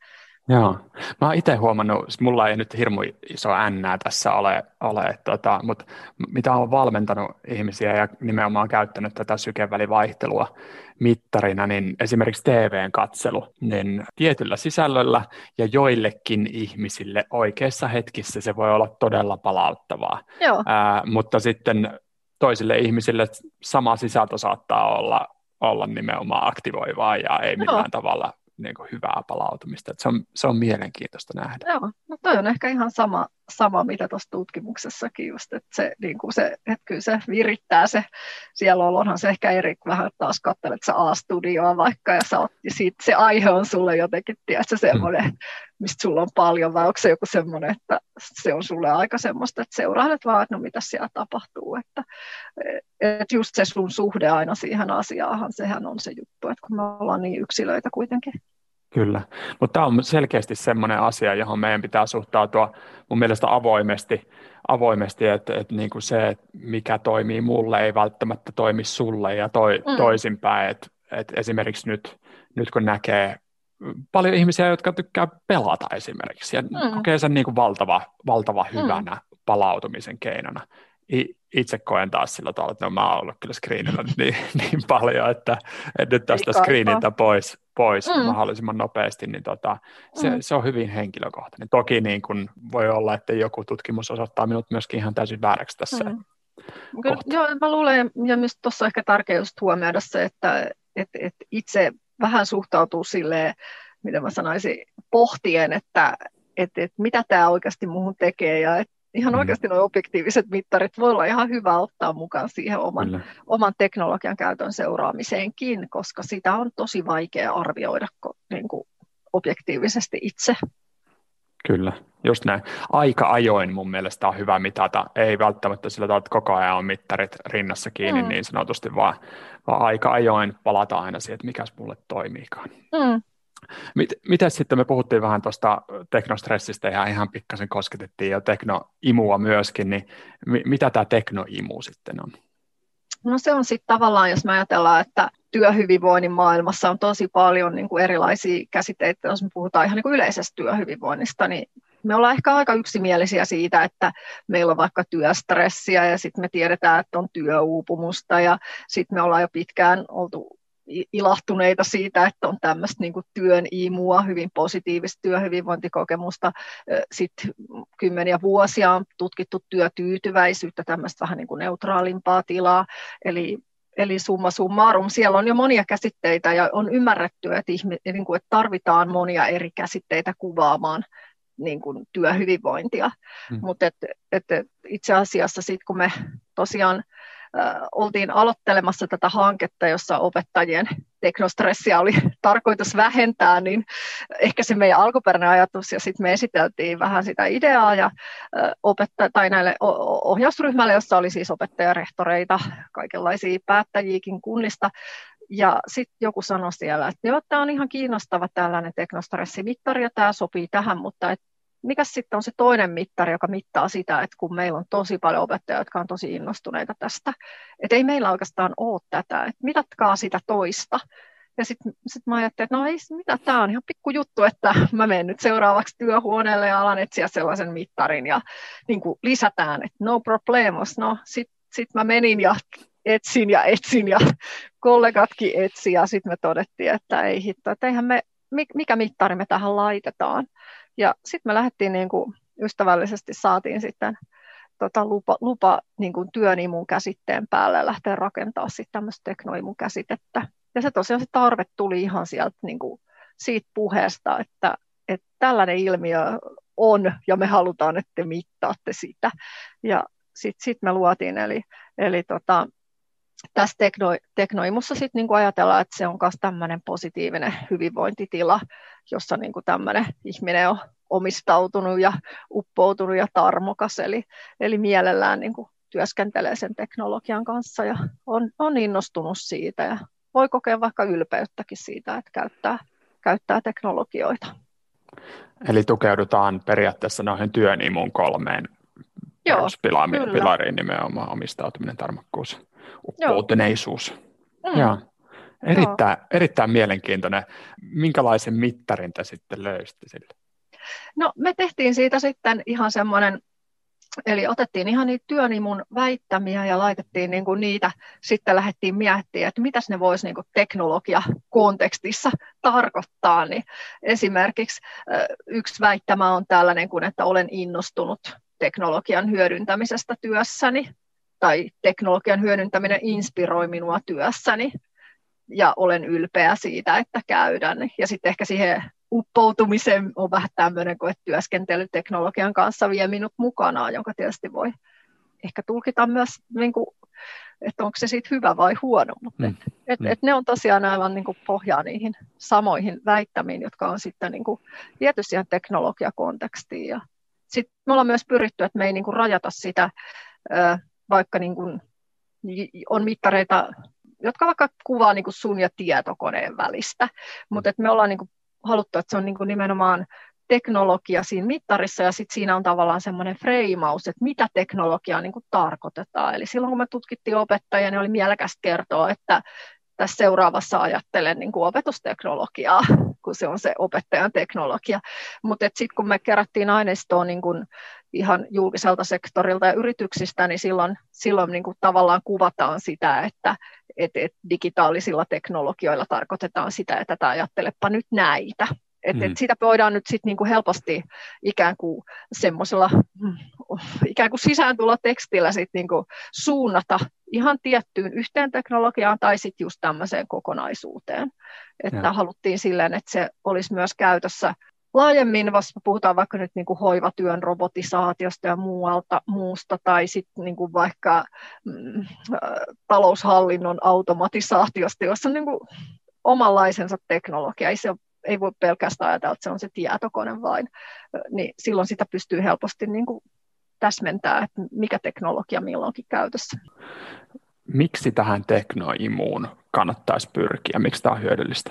Joo. Mä oon itse huomannut, mulla ei nyt hirmu iso ännää tässä ole, ole tota, mutta mitä olen valmentanut ihmisiä ja nimenomaan käyttänyt tätä sykevälivaihtelua mittarina, niin esimerkiksi TVn katselu, niin tietyllä sisällöllä ja joillekin ihmisille oikeissa hetkissä se voi olla todella palauttavaa. Joo. Ää, mutta sitten toisille ihmisille sama sisältö saattaa olla, olla nimenomaan aktivoivaa ja ei millään Joo. tavalla niin kuin hyvää palautumista. Että se, on, se on mielenkiintoista nähdä. Joo, no toi on ehkä ihan sama, sama mitä tuossa tutkimuksessakin just, että se, niin kuin se, että kyllä se virittää se, siellä onhan se ehkä eri vähän taas katselet sä A-studioa vaikka ja sä oot, ja siitä se aihe on sulle jotenkin, tiedätkö, semmoinen, mm. mistä sulla on paljon, vai onko se joku semmoinen, että se on sulle aika semmoista, että seurailet vaan, että no mitä siellä tapahtuu, että, että just se sun suhde aina siihen asiaan, sehän on se juttu, että kun me ollaan niin yksilöitä kuitenkin. Kyllä, mutta tämä on selkeästi semmoinen asia, johon meidän pitää suhtautua mun mielestä avoimesti, avoimesti että, että niin kuin se, että mikä toimii mulle, ei välttämättä toimi sulle ja toi, mm. toisinpäin. Että, että esimerkiksi nyt, nyt kun näkee paljon ihmisiä, jotka tykkää pelata esimerkiksi ja mm. kokee sen niin kuin valtava, valtava mm. hyvänä mm. palautumisen keinona, itse koen taas sillä tavalla, että no, mä oon ollut kyllä screenillä niin, niin paljon, että, että nyt tästä screeniltä pois, pois mm. mahdollisimman nopeasti, niin tota, se, mm. se on hyvin henkilökohtainen. Toki niin kun voi olla, että joku tutkimus osoittaa minut myöskin ihan täysin vääräksi tässä. Mm. Kyllä, joo, mä luulen, ja myös tuossa ehkä tärkeää just huomioida se, että et, et itse vähän suhtautuu silleen, miten mä sanoisin, pohtien, että et, et mitä tämä oikeasti muuhun tekee, ja et ihan mm. oikeasti nuo objektiiviset mittarit voi olla ihan hyvä ottaa mukaan siihen oman, oman teknologian käytön seuraamiseenkin, koska sitä on tosi vaikea arvioida niin kuin objektiivisesti itse. Kyllä, just näin. Aika ajoin mun mielestä on hyvä mitata. Ei välttämättä sillä tavalla, että koko ajan on mittarit rinnassa kiinni mm. niin sanotusti, vaan, vaan aika ajoin palataan aina siihen, että mikäs mulle toimiikaan. Mm. Mit, miten sitten me puhuttiin vähän tuosta teknostressistä ja ihan pikkasen kosketettiin jo teknoimua myöskin, niin mi, mitä tämä teknoimu sitten on? No se on sitten tavallaan, jos me ajatellaan, että työhyvinvoinnin maailmassa on tosi paljon niin kuin erilaisia käsitteitä, jos me puhutaan ihan niin kuin yleisestä työhyvinvoinnista, niin me ollaan ehkä aika yksimielisiä siitä, että meillä on vaikka työstressiä ja sitten me tiedetään, että on työuupumusta ja sitten me ollaan jo pitkään oltu ilahtuneita siitä, että on tämmöistä niin kuin työn imua, hyvin positiivista työhyvinvointikokemusta. Sitten kymmeniä vuosia on tutkittu työtyytyväisyyttä, tämmöistä vähän niin kuin neutraalimpaa tilaa. Eli, eli summa summarum, siellä on jo monia käsitteitä ja on ymmärretty, että, ihmi, niin kuin, että tarvitaan monia eri käsitteitä kuvaamaan niin kuin työhyvinvointia. Hmm. Mutta et, et, itse asiassa sitten kun me tosiaan oltiin aloittelemassa tätä hanketta, jossa opettajien teknostressiä oli tarkoitus vähentää, niin ehkä se meidän alkuperäinen ajatus, ja sitten me esiteltiin vähän sitä ideaa ja opetta- tai näille ohjausryhmälle, jossa oli siis opettajarehtoreita, kaikenlaisia päättäjiäkin kunnista, ja sitten joku sanoi siellä, että tämä on ihan kiinnostava tällainen teknostressimittari ja tämä sopii tähän, mutta et mikä sitten on se toinen mittari, joka mittaa sitä, että kun meillä on tosi paljon opettajia, jotka on tosi innostuneita tästä, että ei meillä oikeastaan ole tätä, että mitatkaa sitä toista. Ja sitten sit mä ajattelin, että no ei mitä, tämä on ihan pikku juttu, että mä menen nyt seuraavaksi työhuoneelle ja alan etsiä sellaisen mittarin ja niin kuin lisätään, että no problemos. No sitten sit mä menin ja etsin ja etsin ja kollegatkin etsi ja sitten me todettiin, että ei hitto, että eihän me, mikä mittari me tähän laitetaan. Ja sitten me lähdettiin niin kuin ystävällisesti saatiin sitten tota lupa, lupa niin kuin työnimun käsitteen päälle lähteä rakentaa sitten tämmöistä teknoimun käsitettä. Ja se tosiaan se tarve tuli ihan sieltä niin kuin siitä puheesta, että, että tällainen ilmiö on ja me halutaan, että te mittaatte sitä. Ja sitten sit me luotiin, eli, eli tota, tässä tekno, teknoimussa sit niinku ajatellaan, että se on myös tämmöinen positiivinen hyvinvointitila, jossa niinku tämmöinen ihminen on omistautunut ja uppoutunut ja tarmokas, eli, eli mielellään niinku työskentelee sen teknologian kanssa ja on, on innostunut siitä ja voi kokea vaikka ylpeyttäkin siitä, että käyttää, käyttää teknologioita. Eli tukeudutaan periaatteessa noihin työn imun kolmeen Joo, pilariin nimenomaan omistautuminen, tarmokkuus uppoutuneisuus. Mm. Ja, erittäin, Joo. erittäin mielenkiintoinen. Minkälaisen mittarin te sitten löysitte sille? No me tehtiin siitä sitten ihan semmoinen, eli otettiin ihan niitä työnimun väittämiä ja laitettiin niin kuin niitä, sitten lähdettiin miettimään, että mitäs ne voisi niin teknologia-kontekstissa tarkoittaa. Niin esimerkiksi yksi väittämä on tällainen kuin, että olen innostunut teknologian hyödyntämisestä työssäni tai teknologian hyödyntäminen inspiroi minua työssäni ja olen ylpeä siitä, että käydään. Ja sitten ehkä siihen uppoutumiseen on vähän tämmöinen että työskentely teknologian kanssa vie minut mukanaan, jonka tietysti voi ehkä tulkita myös, niin kuin, että onko se siitä hyvä vai huono, mutta mm. et, mm. et ne on tosiaan aivan niin kuin pohjaa niihin samoihin väittämiin, jotka on sitten niin kuin viety siihen teknologiakontekstiin. Ja sitten me ollaan myös pyritty, että me ei niin kuin rajata sitä vaikka niin kuin on mittareita, jotka vaikka kuvaa niin kuin sun ja tietokoneen välistä, mutta me ollaan niin kuin haluttu, että se on niin kuin nimenomaan teknologia siinä mittarissa ja sitten siinä on tavallaan semmoinen freimaus, että mitä teknologiaa niin kuin tarkoitetaan. Eli silloin kun me tutkittiin opettajia, niin oli mielekästä kertoa, että tässä seuraavassa ajattelen niin kuin opetusteknologiaa, kun se on se opettajan teknologia. Mutta sitten kun me kerättiin aineistoa niin kuin ihan julkiselta sektorilta ja yrityksistä, niin silloin, silloin niin tavallaan kuvataan sitä, että et, et digitaalisilla teknologioilla tarkoitetaan sitä, että tämä ajattelepa nyt näitä. Et, mm. et sitä voidaan nyt sit niinku helposti ikään kuin semmoisella mm, ikään kuin sisääntulotekstillä sit niinku suunnata ihan tiettyyn yhteen teknologiaan tai sitten just tämmöiseen kokonaisuuteen. Että ja. haluttiin silleen, että se olisi myös käytössä laajemmin, vasta puhutaan vaikka nyt niin kuin hoivatyön robotisaatiosta ja muualta, muusta, tai sitten niin kuin vaikka mm, äh, taloushallinnon automatisaatiosta, jossa on niin kuin omanlaisensa teknologia. Ei, se, ei voi pelkästään ajatella, että se on se tietokone vain, niin silloin sitä pystyy helposti niin kuin täsmentää, että mikä teknologia milloinkin käytössä. Miksi tähän teknoimuun kannattaisi pyrkiä? Miksi tämä on hyödyllistä?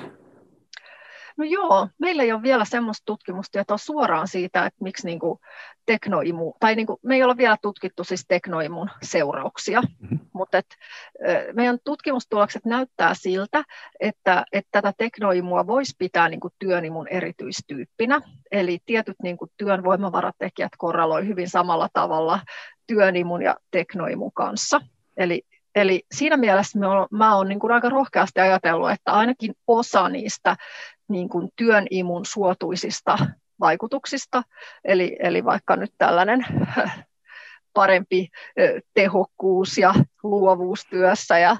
No joo, meillä ei ole vielä semmoista tutkimustietoa suoraan siitä, että miksi niin kuin teknoimu, tai niin kuin, me ei ole vielä tutkittu siis teknoimun seurauksia, mm-hmm. mutta et, meidän tutkimustulokset näyttää siltä, että, että tätä teknoimua voisi pitää niin kuin työnimun erityistyyppinä, eli tietyt niin kuin työn voimavaratekijät korreloi hyvin samalla tavalla työnimun ja teknoimun kanssa. Eli Eli siinä mielessä me on, mä olen niin kuin aika rohkeasti ajatellut, että ainakin osa niistä niin kuin työn imun suotuisista vaikutuksista, eli, eli vaikka nyt tällainen parempi tehokkuus ja luovuus työssä ja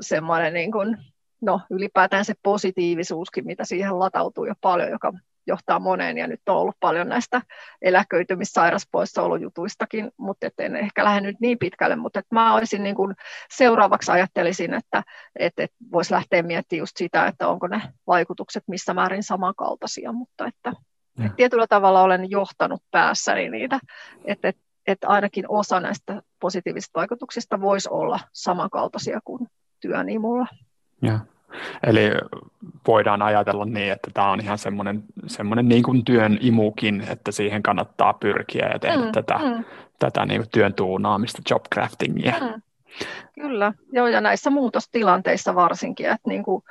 semmoinen niin kuin, no, ylipäätään se positiivisuuskin, mitä siihen latautuu jo paljon, joka johtaa moneen, ja nyt on ollut paljon näistä eläköitymis- sairauspoissaolojutuistakin, mutta et en ehkä lähde nyt niin pitkälle, mutta et mä olisin niin kuin seuraavaksi ajattelisin, että et, et voisi lähteä miettimään just sitä, että onko ne vaikutukset missä määrin samankaltaisia, mutta että ja. tietyllä tavalla olen johtanut päässäni niitä, että et, et ainakin osa näistä positiivisista vaikutuksista voisi olla samankaltaisia kuin työnimulla. Ja. Eli voidaan ajatella niin, että tämä on ihan semmoinen, semmoinen niin kuin työn imukin, että siihen kannattaa pyrkiä ja tehdä mm, tätä, mm. tätä niin kuin työn tuunaamista, jobcraftingia. Mm. Kyllä, joo, ja näissä muutostilanteissa varsinkin, että niin kuin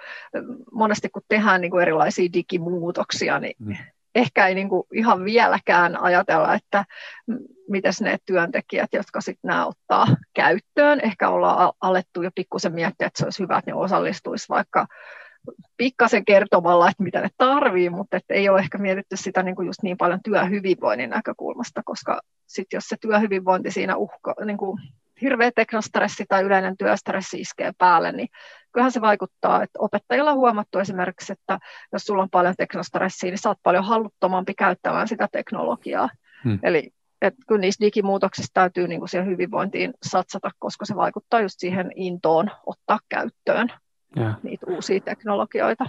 monesti kun tehdään niin kuin erilaisia digimuutoksia, niin mm ehkä ei niin kuin ihan vieläkään ajatella, että miten ne työntekijät, jotka sitten nämä ottaa käyttöön, ehkä ollaan alettu jo pikkusen miettiä, että se olisi hyvä, että ne osallistuisi vaikka pikkasen kertomalla, että mitä ne tarvii, mutta että ei ole ehkä mietitty sitä niin kuin just niin paljon työhyvinvoinnin näkökulmasta, koska sitten jos se työhyvinvointi siinä uhka, niin kuin hirveä teknostressi tai yleinen työstressi iskee päälle, niin kyllähän se vaikuttaa, että opettajilla on huomattu esimerkiksi, että jos sulla on paljon teknostressiä, niin sä oot paljon haluttomampi käyttämään sitä teknologiaa. Hmm. Eli että kyllä niissä digimuutoksissa täytyy niin kuin siihen hyvinvointiin satsata, koska se vaikuttaa just siihen intoon ottaa käyttöön ja. niitä uusia teknologioita.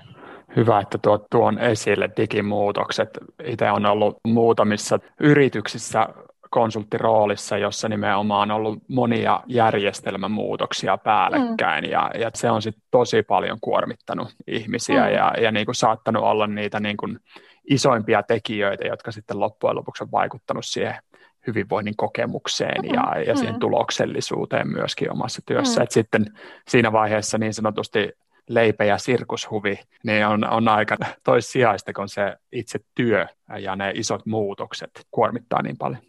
Hyvä, että tuot tuon esille digimuutokset. Itse on ollut muutamissa yrityksissä konsulttiroolissa, jossa nimenomaan on ollut monia järjestelmämuutoksia päällekkäin mm. ja, ja se on sitten tosi paljon kuormittanut ihmisiä mm. ja, ja niin kuin saattanut olla niitä niin kuin isoimpia tekijöitä, jotka sitten loppujen lopuksi on vaikuttanut siihen hyvinvoinnin kokemukseen mm. ja, ja siihen mm. tuloksellisuuteen myöskin omassa työssä. Mm. Et sitten siinä vaiheessa niin sanotusti leipä ja sirkushuvi, niin on, on aika toissijaista, kun se itse työ ja ne isot muutokset kuormittaa niin paljon.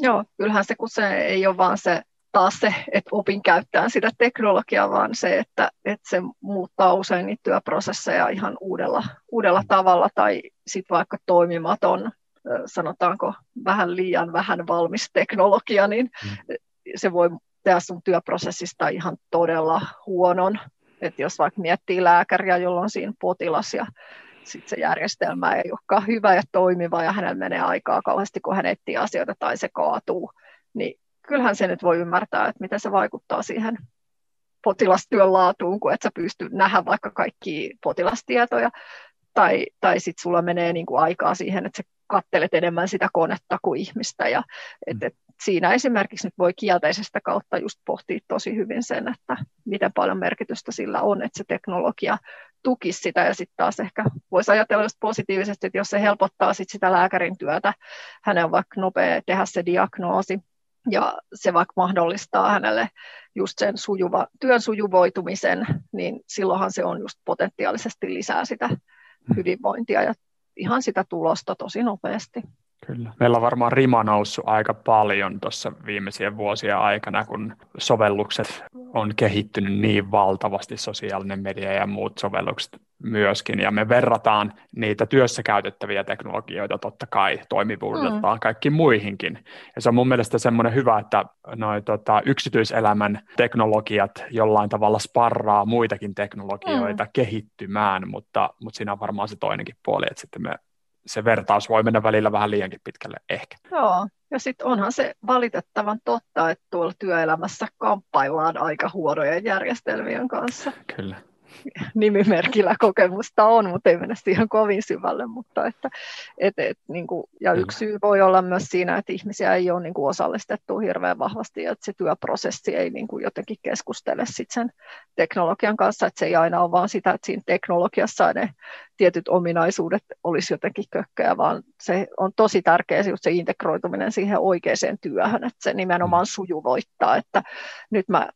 Joo, kyllähän se, kun se ei ole vaan se taas se, että opin käyttää sitä teknologiaa, vaan se, että, että se muuttaa usein niitä työprosesseja ihan uudella, uudella tavalla tai sitten vaikka toimimaton, sanotaanko vähän liian vähän valmis teknologia, niin mm. se voi tehdä sun työprosessista ihan todella huonon. että jos vaikka miettii lääkäriä, jolla on siinä potilas ja sit se järjestelmä ei olekaan hyvä ja toimiva ja hänellä menee aikaa kauheasti, kun hän etsii asioita tai se kaatuu, niin kyllähän se nyt voi ymmärtää, että miten se vaikuttaa siihen potilastyön laatuun, kun et sä pysty nähdä vaikka kaikki potilastietoja, tai, tai sitten sulla menee niin kuin aikaa siihen, että sä kattelet enemmän sitä konetta kuin ihmistä, ja et, et siinä esimerkiksi nyt voi kielteisestä kautta just pohtia tosi hyvin sen, että miten paljon merkitystä sillä on, että se teknologia tukisi sitä ja sitten taas ehkä voisi ajatella just positiivisesti, että jos se helpottaa sit sitä lääkärin työtä, hänen on vaikka nopea tehdä se diagnoosi ja se vaikka mahdollistaa hänelle just sen sujuva, työn sujuvoitumisen, niin silloinhan se on just potentiaalisesti lisää sitä hmm. hyvinvointia ja ihan sitä tulosta tosi nopeasti. Kyllä. Meillä on varmaan rima noussut aika paljon tuossa viimeisien vuosien aikana, kun sovellukset on kehittynyt niin valtavasti, sosiaalinen media ja muut sovellukset myöskin, ja me verrataan niitä työssä käytettäviä teknologioita totta kai toimivuudeltaan mm. kaikkiin muihinkin. Ja se on mun mielestä semmoinen hyvä, että noi, tota, yksityiselämän teknologiat jollain tavalla sparraa muitakin teknologioita mm. kehittymään, mutta, mutta siinä on varmaan se toinenkin puoli, että sitten me se vertaus voi mennä välillä vähän liiankin pitkälle ehkä. Joo, ja sitten onhan se valitettavan totta, että tuolla työelämässä kamppaillaan aika huonojen järjestelmien kanssa. Kyllä nimimerkillä kokemusta on, mutta ei mennä siihen kovin syvälle. Mutta että, et, et, niin kuin, ja yksi syy voi olla myös siinä, että ihmisiä ei ole niin kuin osallistettu hirveän vahvasti, että se työprosessi ei niin kuin jotenkin keskustele sit sen teknologian kanssa, että se ei aina ole vaan sitä, että siinä teknologiassa ne tietyt ominaisuudet olisi jotenkin kökköjä, vaan se on tosi tärkeää just se integroituminen siihen oikeaan työhön, että se nimenomaan mm. sujuvoittaa, että nyt mä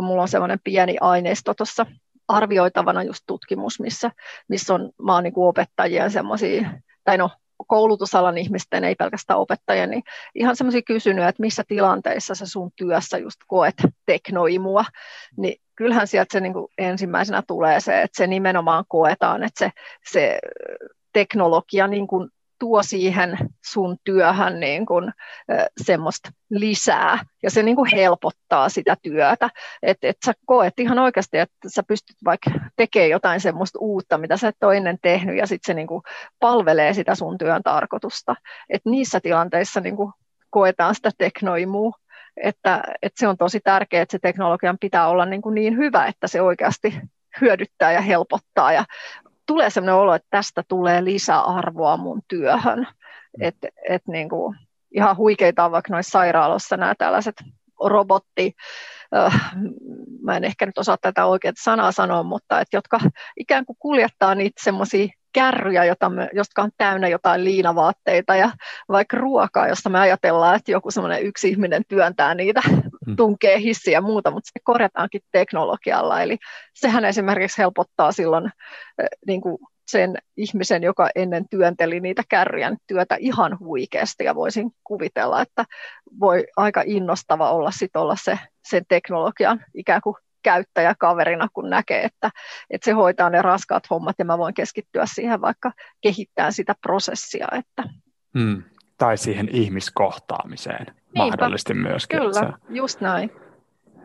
mulla on semmoinen pieni aineisto tuossa arvioitavana just tutkimus, missä, missä on, mä oon niin opettajien semmoisia, tai no koulutusalan ihmisten, ei pelkästään opettajien, niin ihan semmoisia kysynyt, että missä tilanteissa sä sun työssä just koet teknoimua, niin kyllähän sieltä se niin kuin ensimmäisenä tulee se, että se nimenomaan koetaan, että se, se teknologia niin kuin tuo siihen sun työhön niin kuin, semmoista lisää ja se niin kuin helpottaa sitä työtä. Että et sä koet ihan oikeasti, että sä pystyt vaikka tekemään jotain semmoista uutta, mitä sä et ole ennen tehnyt ja sitten se niin kuin palvelee sitä sun työn tarkoitusta. Että niissä tilanteissa niin kuin koetaan sitä teknoimua, että, että se on tosi tärkeää, että se teknologian pitää olla niin, kuin niin hyvä, että se oikeasti hyödyttää ja helpottaa ja tulee sellainen olo, että tästä tulee lisäarvoa mun työhön. Mm. Että et niin kuin, ihan huikeita on vaikka noissa sairaaloissa nämä tällaiset robotti, äh, mä en ehkä nyt osaa tätä oikeaa sanaa sanoa, mutta että jotka ikään kuin kuljettaa niitä semmoisia kärryjä, jota me, jotka on täynnä jotain liinavaatteita ja vaikka ruokaa, josta me ajatellaan, että joku semmoinen yksi ihminen työntää niitä. Tunkee hissiä ja muuta, mutta se korjataankin teknologialla. Eli sehän esimerkiksi helpottaa silloin niin kuin sen ihmisen, joka ennen työnteli niitä kärryjän työtä ihan huikeasti ja voisin kuvitella, että voi aika innostava olla sit olla se, sen teknologian ikään kuin käyttäjäkaverina, kun näkee, että, että se hoitaa ne raskaat hommat ja mä voin keskittyä siihen vaikka kehittää sitä prosessia. Että. Hmm. Tai siihen ihmiskohtaamiseen Niinpä. mahdollisesti myöskin. Kyllä, se... just näin.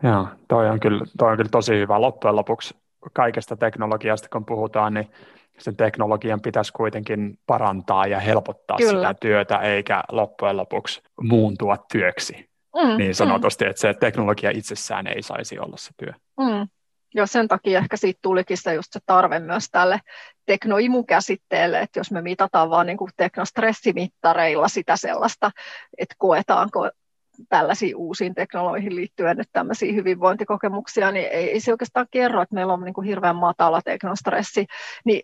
Joo, toi on, kyllä, toi on kyllä tosi hyvä. Loppujen lopuksi kaikesta teknologiasta, kun puhutaan, niin sen teknologian pitäisi kuitenkin parantaa ja helpottaa Kyllä. sitä työtä, eikä loppujen lopuksi muuntua työksi mm, niin sanotusti, mm. että se teknologia itsessään ei saisi olla se työ. Mm. Ja sen takia ehkä siitä tulikin se just se tarve myös tälle teknoimukäsitteelle, että jos me mitataan vaan niin kuin teknostressimittareilla sitä sellaista, että koetaanko tällaisiin uusiin teknologiin liittyen nyt tämmöisiä hyvinvointikokemuksia, niin ei, ei se oikeastaan kerro, että meillä on niin kuin hirveän matala teknostressi, niin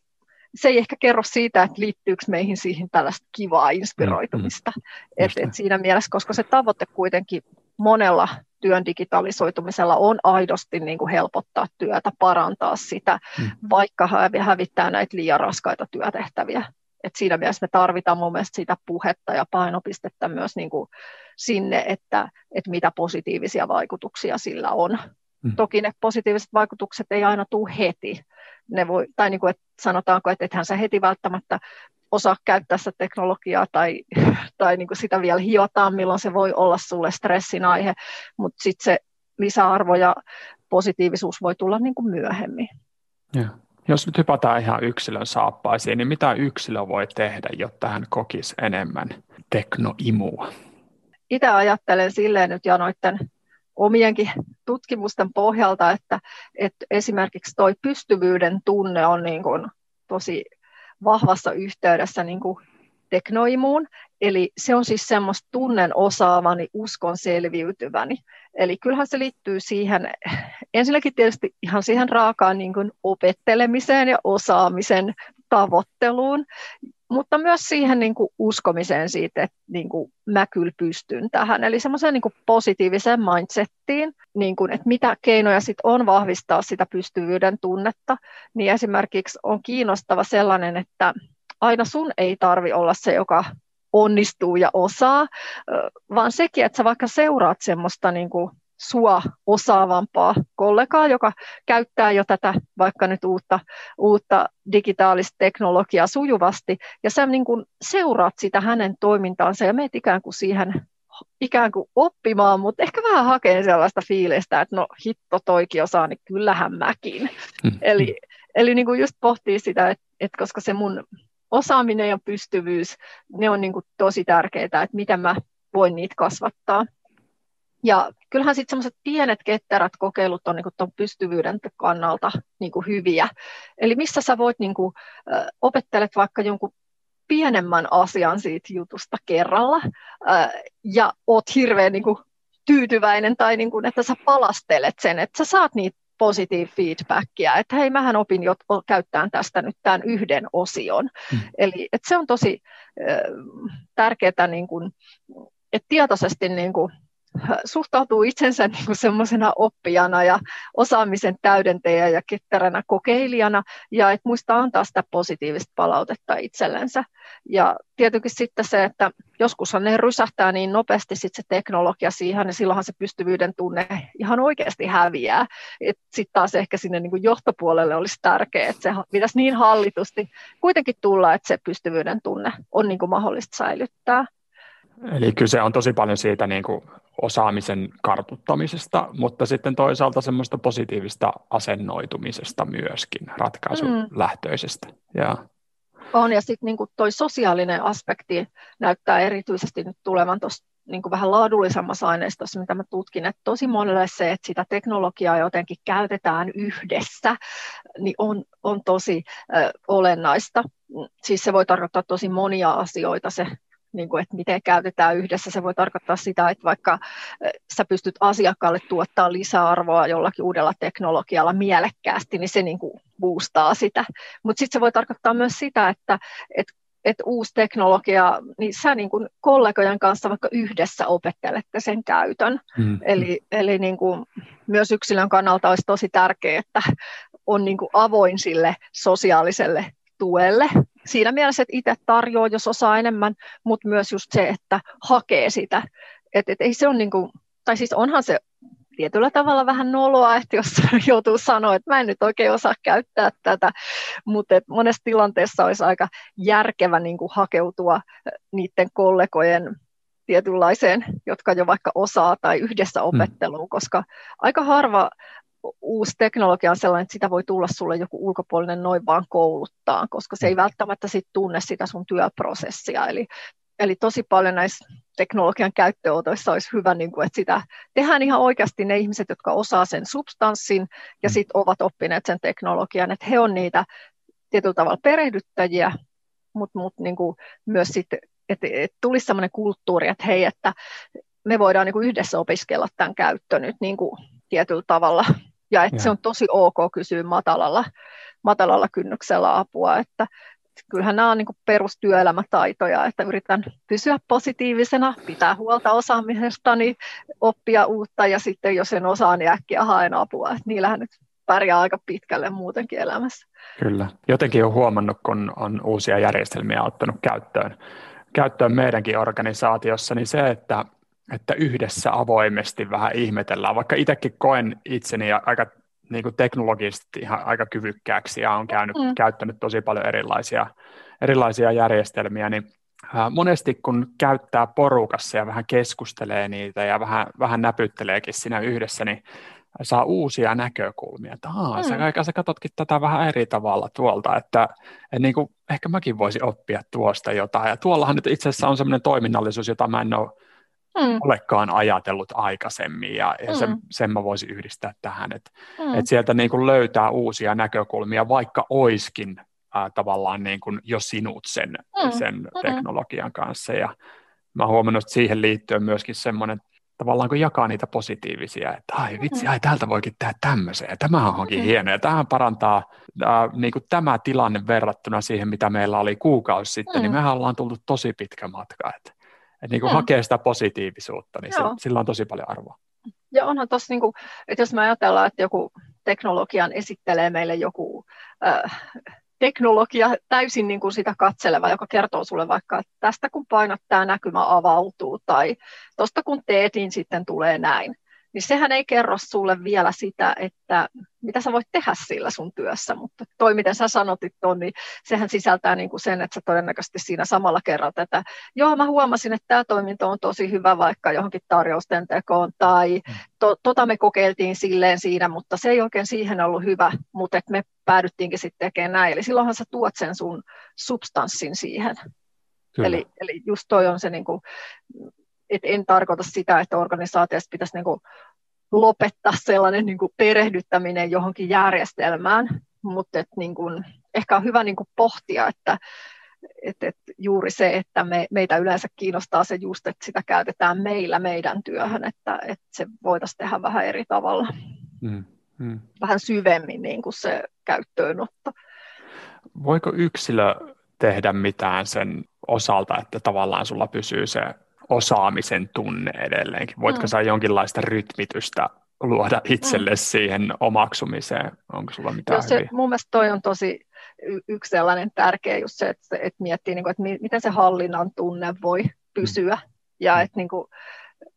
se ei ehkä kerro siitä, että liittyykö meihin siihen tällaista kivaa inspiroitumista. Mm, mm, et, et siinä mielessä, koska se tavoite kuitenkin monella työn digitalisoitumisella on aidosti niin kuin helpottaa työtä, parantaa sitä, mm. vaikka hävittää näitä liian raskaita työtehtäviä. Et siinä mielessä me tarvitaan mun mielestä sitä puhetta ja painopistettä myös niin kuin sinne, että, että mitä positiivisia vaikutuksia sillä on. Mm. Toki ne positiiviset vaikutukset ei aina tule heti, ne voi, tai niin kuin, että sanotaanko, että ethän sä heti välttämättä osaa käyttää sitä teknologiaa tai, tai niin kuin sitä vielä hiotaan, milloin se voi olla sulle stressin aihe, mutta sitten se lisäarvo ja positiivisuus voi tulla niin kuin myöhemmin. Ja. Jos nyt hypätään ihan yksilön saappaisiin, niin mitä yksilö voi tehdä, jotta hän kokisi enemmän teknoimua? Itse ajattelen silleen nyt ja noiden omienkin tutkimusten pohjalta, että, että esimerkiksi tuo pystyvyyden tunne on niin kuin tosi vahvassa yhteydessä niin kuin teknoimuun, eli se on siis semmoista tunnen osaavani, uskon selviytyväni. Eli kyllähän se liittyy siihen, ensinnäkin tietysti ihan siihen raakaan niin kuin opettelemiseen ja osaamisen tavoitteluun, mutta myös siihen niin kuin uskomiseen siitä, että niin kuin mä kyllä pystyn tähän. Eli semmoiseen niin kuin positiiviseen mindsettiin, niin kuin, että mitä keinoja sit on vahvistaa sitä pystyvyyden tunnetta, niin esimerkiksi on kiinnostava sellainen, että aina sun ei tarvi olla se, joka onnistuu ja osaa, vaan sekin, että sä vaikka seuraat semmoista niin kuin sua osaavampaa kollegaa, joka käyttää jo tätä vaikka nyt uutta, uutta digitaalista teknologiaa sujuvasti, ja sä niin kuin seuraat sitä hänen toimintaansa ja meet ikään kuin siihen ikään kuin oppimaan, mutta ehkä vähän hakee sellaista fiilistä, että no hitto toikin osaa, niin kyllähän mäkin. Mm. Eli, eli niin kuin just pohtii sitä, että, että koska se mun osaaminen ja pystyvyys, ne on niin kuin tosi tärkeää, että miten mä voin niitä kasvattaa. Ja kyllähän sitten semmoiset pienet ketterät kokeilut on niin kuin pystyvyyden kannalta niin kuin hyviä. Eli missä sä voit, niin kuin, äh, opettelet vaikka jonkun pienemmän asian siitä jutusta kerralla ja oot hirveän niin kuin, tyytyväinen tai niin kuin, että sä palastelet sen, että sä saat niitä positive feedbackia, että hei, mähän opin jo käyttämään tästä nyt tämän yhden osion. Mm. Eli että se on tosi äh, tärkeää, niin kuin, että tietoisesti niin kuin, suhtautuu itsensä niin kuin semmoisena oppijana ja osaamisen täydentäjä ja ketteränä kokeilijana ja että muistaa antaa sitä positiivista palautetta itsellensä. Ja tietenkin sitten se, että joskushan ne rysähtää niin nopeasti sitten se teknologia siihen, niin silloinhan se pystyvyyden tunne ihan oikeasti häviää. Sitten taas ehkä sinne niin kuin johtopuolelle olisi tärkeää, että se pitäisi niin hallitusti kuitenkin tulla, että se pystyvyyden tunne on niin kuin mahdollista säilyttää. Eli kyse on tosi paljon siitä niin kuin osaamisen kartuttamisesta, mutta sitten toisaalta semmoista positiivista asennoitumisesta myöskin, ratkaisulähtöisestä. Mm. Ja. On, ja sitten niin toi sosiaalinen aspekti näyttää erityisesti nyt tulevan tuossa niin vähän laadullisemmassa aineistossa, mitä mä tutkin, että tosi monelle se, että sitä teknologiaa jotenkin käytetään yhdessä, niin on, on tosi ö, olennaista. Siis se voi tarkoittaa tosi monia asioita se niin kuin, että miten käytetään yhdessä. Se voi tarkoittaa sitä, että vaikka sä pystyt asiakkaalle tuottaa lisäarvoa jollakin uudella teknologialla mielekkäästi, niin se niin kuin boostaa sitä. Mutta sitten se voi tarkoittaa myös sitä, että, että että uusi teknologia, niin sä niin kuin kollegojen kanssa vaikka yhdessä opettelette sen käytön. Mm. Eli, eli niin kuin myös yksilön kannalta olisi tosi tärkeää, että on niin kuin avoin sille sosiaaliselle tuelle. Siinä mielessä, että itse tarjoaa, jos osaa enemmän, mutta myös just se, että hakee sitä. Et, et ei se on niin kuin, tai siis onhan se tietyllä tavalla vähän noloa, että jos joutuu sanoa, että mä en nyt oikein osaa käyttää tätä, mutta et monessa tilanteessa olisi aika järkevä niin kuin hakeutua niiden kollegojen tietynlaiseen, jotka jo vaikka osaa tai yhdessä mm. opetteluun, koska aika harva uusi teknologia on sellainen, että sitä voi tulla sulle joku ulkopuolinen noin vaan kouluttaa, koska se ei mm. välttämättä sit tunne sitä sun työprosessia. Eli, eli tosi paljon näissä teknologian käyttöönotoissa olisi hyvä, niin kuin, että sitä tehdään ihan oikeasti ne ihmiset, jotka osaa sen substanssin ja mm. sitten ovat oppineet sen teknologian, että he on niitä tietyllä tavalla perehdyttäjiä, mutta mut, niin kuin myös sitten, että, että tulisi sellainen kulttuuri, että hei, että me voidaan niin kuin yhdessä opiskella tämän käyttö nyt niin kuin tietyllä tavalla ja että ja. se on tosi ok kysyä matalalla, matalalla kynnyksellä apua, että kyllähän nämä on niin perustyöelämätaitoja, että yritän pysyä positiivisena, pitää huolta osaamisestani, oppia uutta ja sitten jos en osaa, niin äkkiä haen apua. Että niillähän nyt pärjää aika pitkälle muutenkin elämässä. Kyllä. Jotenkin on huomannut, kun on uusia järjestelmiä ottanut käyttöön, käyttöön meidänkin organisaatiossa, niin se, että että yhdessä avoimesti vähän ihmetellään, vaikka itsekin koen itseni aika niin kuin teknologisesti ihan aika kyvykkääksi ja on käynyt, mm. käyttänyt tosi paljon erilaisia, erilaisia järjestelmiä, niin monesti kun käyttää porukassa ja vähän keskustelee niitä ja vähän, vähän näpytteleekin siinä yhdessä, niin saa uusia näkökulmia. Että mm. sä, sä katsotkin tätä vähän eri tavalla tuolta, että, että niin kuin, ehkä mäkin voisin oppia tuosta jotain. Ja tuollahan nyt itse asiassa on sellainen toiminnallisuus, jota mä en ole mm. olekaan ajatellut aikaisemmin ja, ja mm. sen, sen mä voisin yhdistää tähän, että mm. et sieltä niin kuin löytää uusia näkökulmia, vaikka oiskin ää, tavallaan niin kuin jo sinut sen, mm. sen mm. teknologian kanssa. Ja mä huomannut, että siihen liittyen myöskin semmoinen, tavallaan kun jakaa niitä positiivisia, että ai vitsi, ai täältä voikin tehdä tämmöisen, ja tämä onkin mm. hieno, ja tähän parantaa ää, niin kuin tämä tilanne verrattuna siihen, mitä meillä oli kuukausi sitten, niin mm. niin mehän ollaan tultu tosi pitkä matka, että niin kuin mm. hakee sitä positiivisuutta, niin se, sillä on tosi paljon arvoa. Ja onhan tuossa, niin kuin, että jos me ajatellaan, että joku teknologian esittelee meille joku äh, teknologia täysin niin kuin sitä katseleva, joka kertoo sulle vaikka, että tästä kun painat, tämä näkymä avautuu, tai tuosta kun teet, niin sitten tulee näin niin sehän ei kerro sulle vielä sitä, että mitä sä voit tehdä sillä sun työssä, mutta toi, miten sä sanotit ton, niin sehän sisältää niin kuin sen, että sä todennäköisesti siinä samalla kerralla tätä, joo mä huomasin, että tämä toiminto on tosi hyvä vaikka johonkin tarjousten tekoon, tai mm. to, tota me kokeiltiin silleen siinä, mutta se ei oikein siihen ollut hyvä, mutta et me päädyttiinkin sitten tekemään näin, eli silloinhan sä tuot sen sun substanssin siihen. Eli, eli just toi on se niin kuin, et en tarkoita sitä, että organisaatiosta pitäisi niin kuin lopettaa sellainen niin kuin perehdyttäminen johonkin järjestelmään, mutta et niin kuin, ehkä on hyvä niin kuin pohtia, että et, et juuri se, että me, meitä yleensä kiinnostaa se just, että sitä käytetään meillä meidän työhön, että, että se voitaisiin tehdä vähän eri tavalla. Mm, mm. Vähän syvemmin niin kuin se käyttöönotto. Voiko yksilö tehdä mitään sen osalta, että tavallaan sulla pysyy se osaamisen tunne edelleenkin? Voitko mm. sä jonkinlaista rytmitystä luoda itselle mm. siihen omaksumiseen? Onko sulla mitään Jos se, Mun mielestä toi on tosi yksi sellainen tärkeä just se, että, että miettii, niin kuin, että miten se hallinnan tunne voi pysyä. Mm. Ja että niin kuin,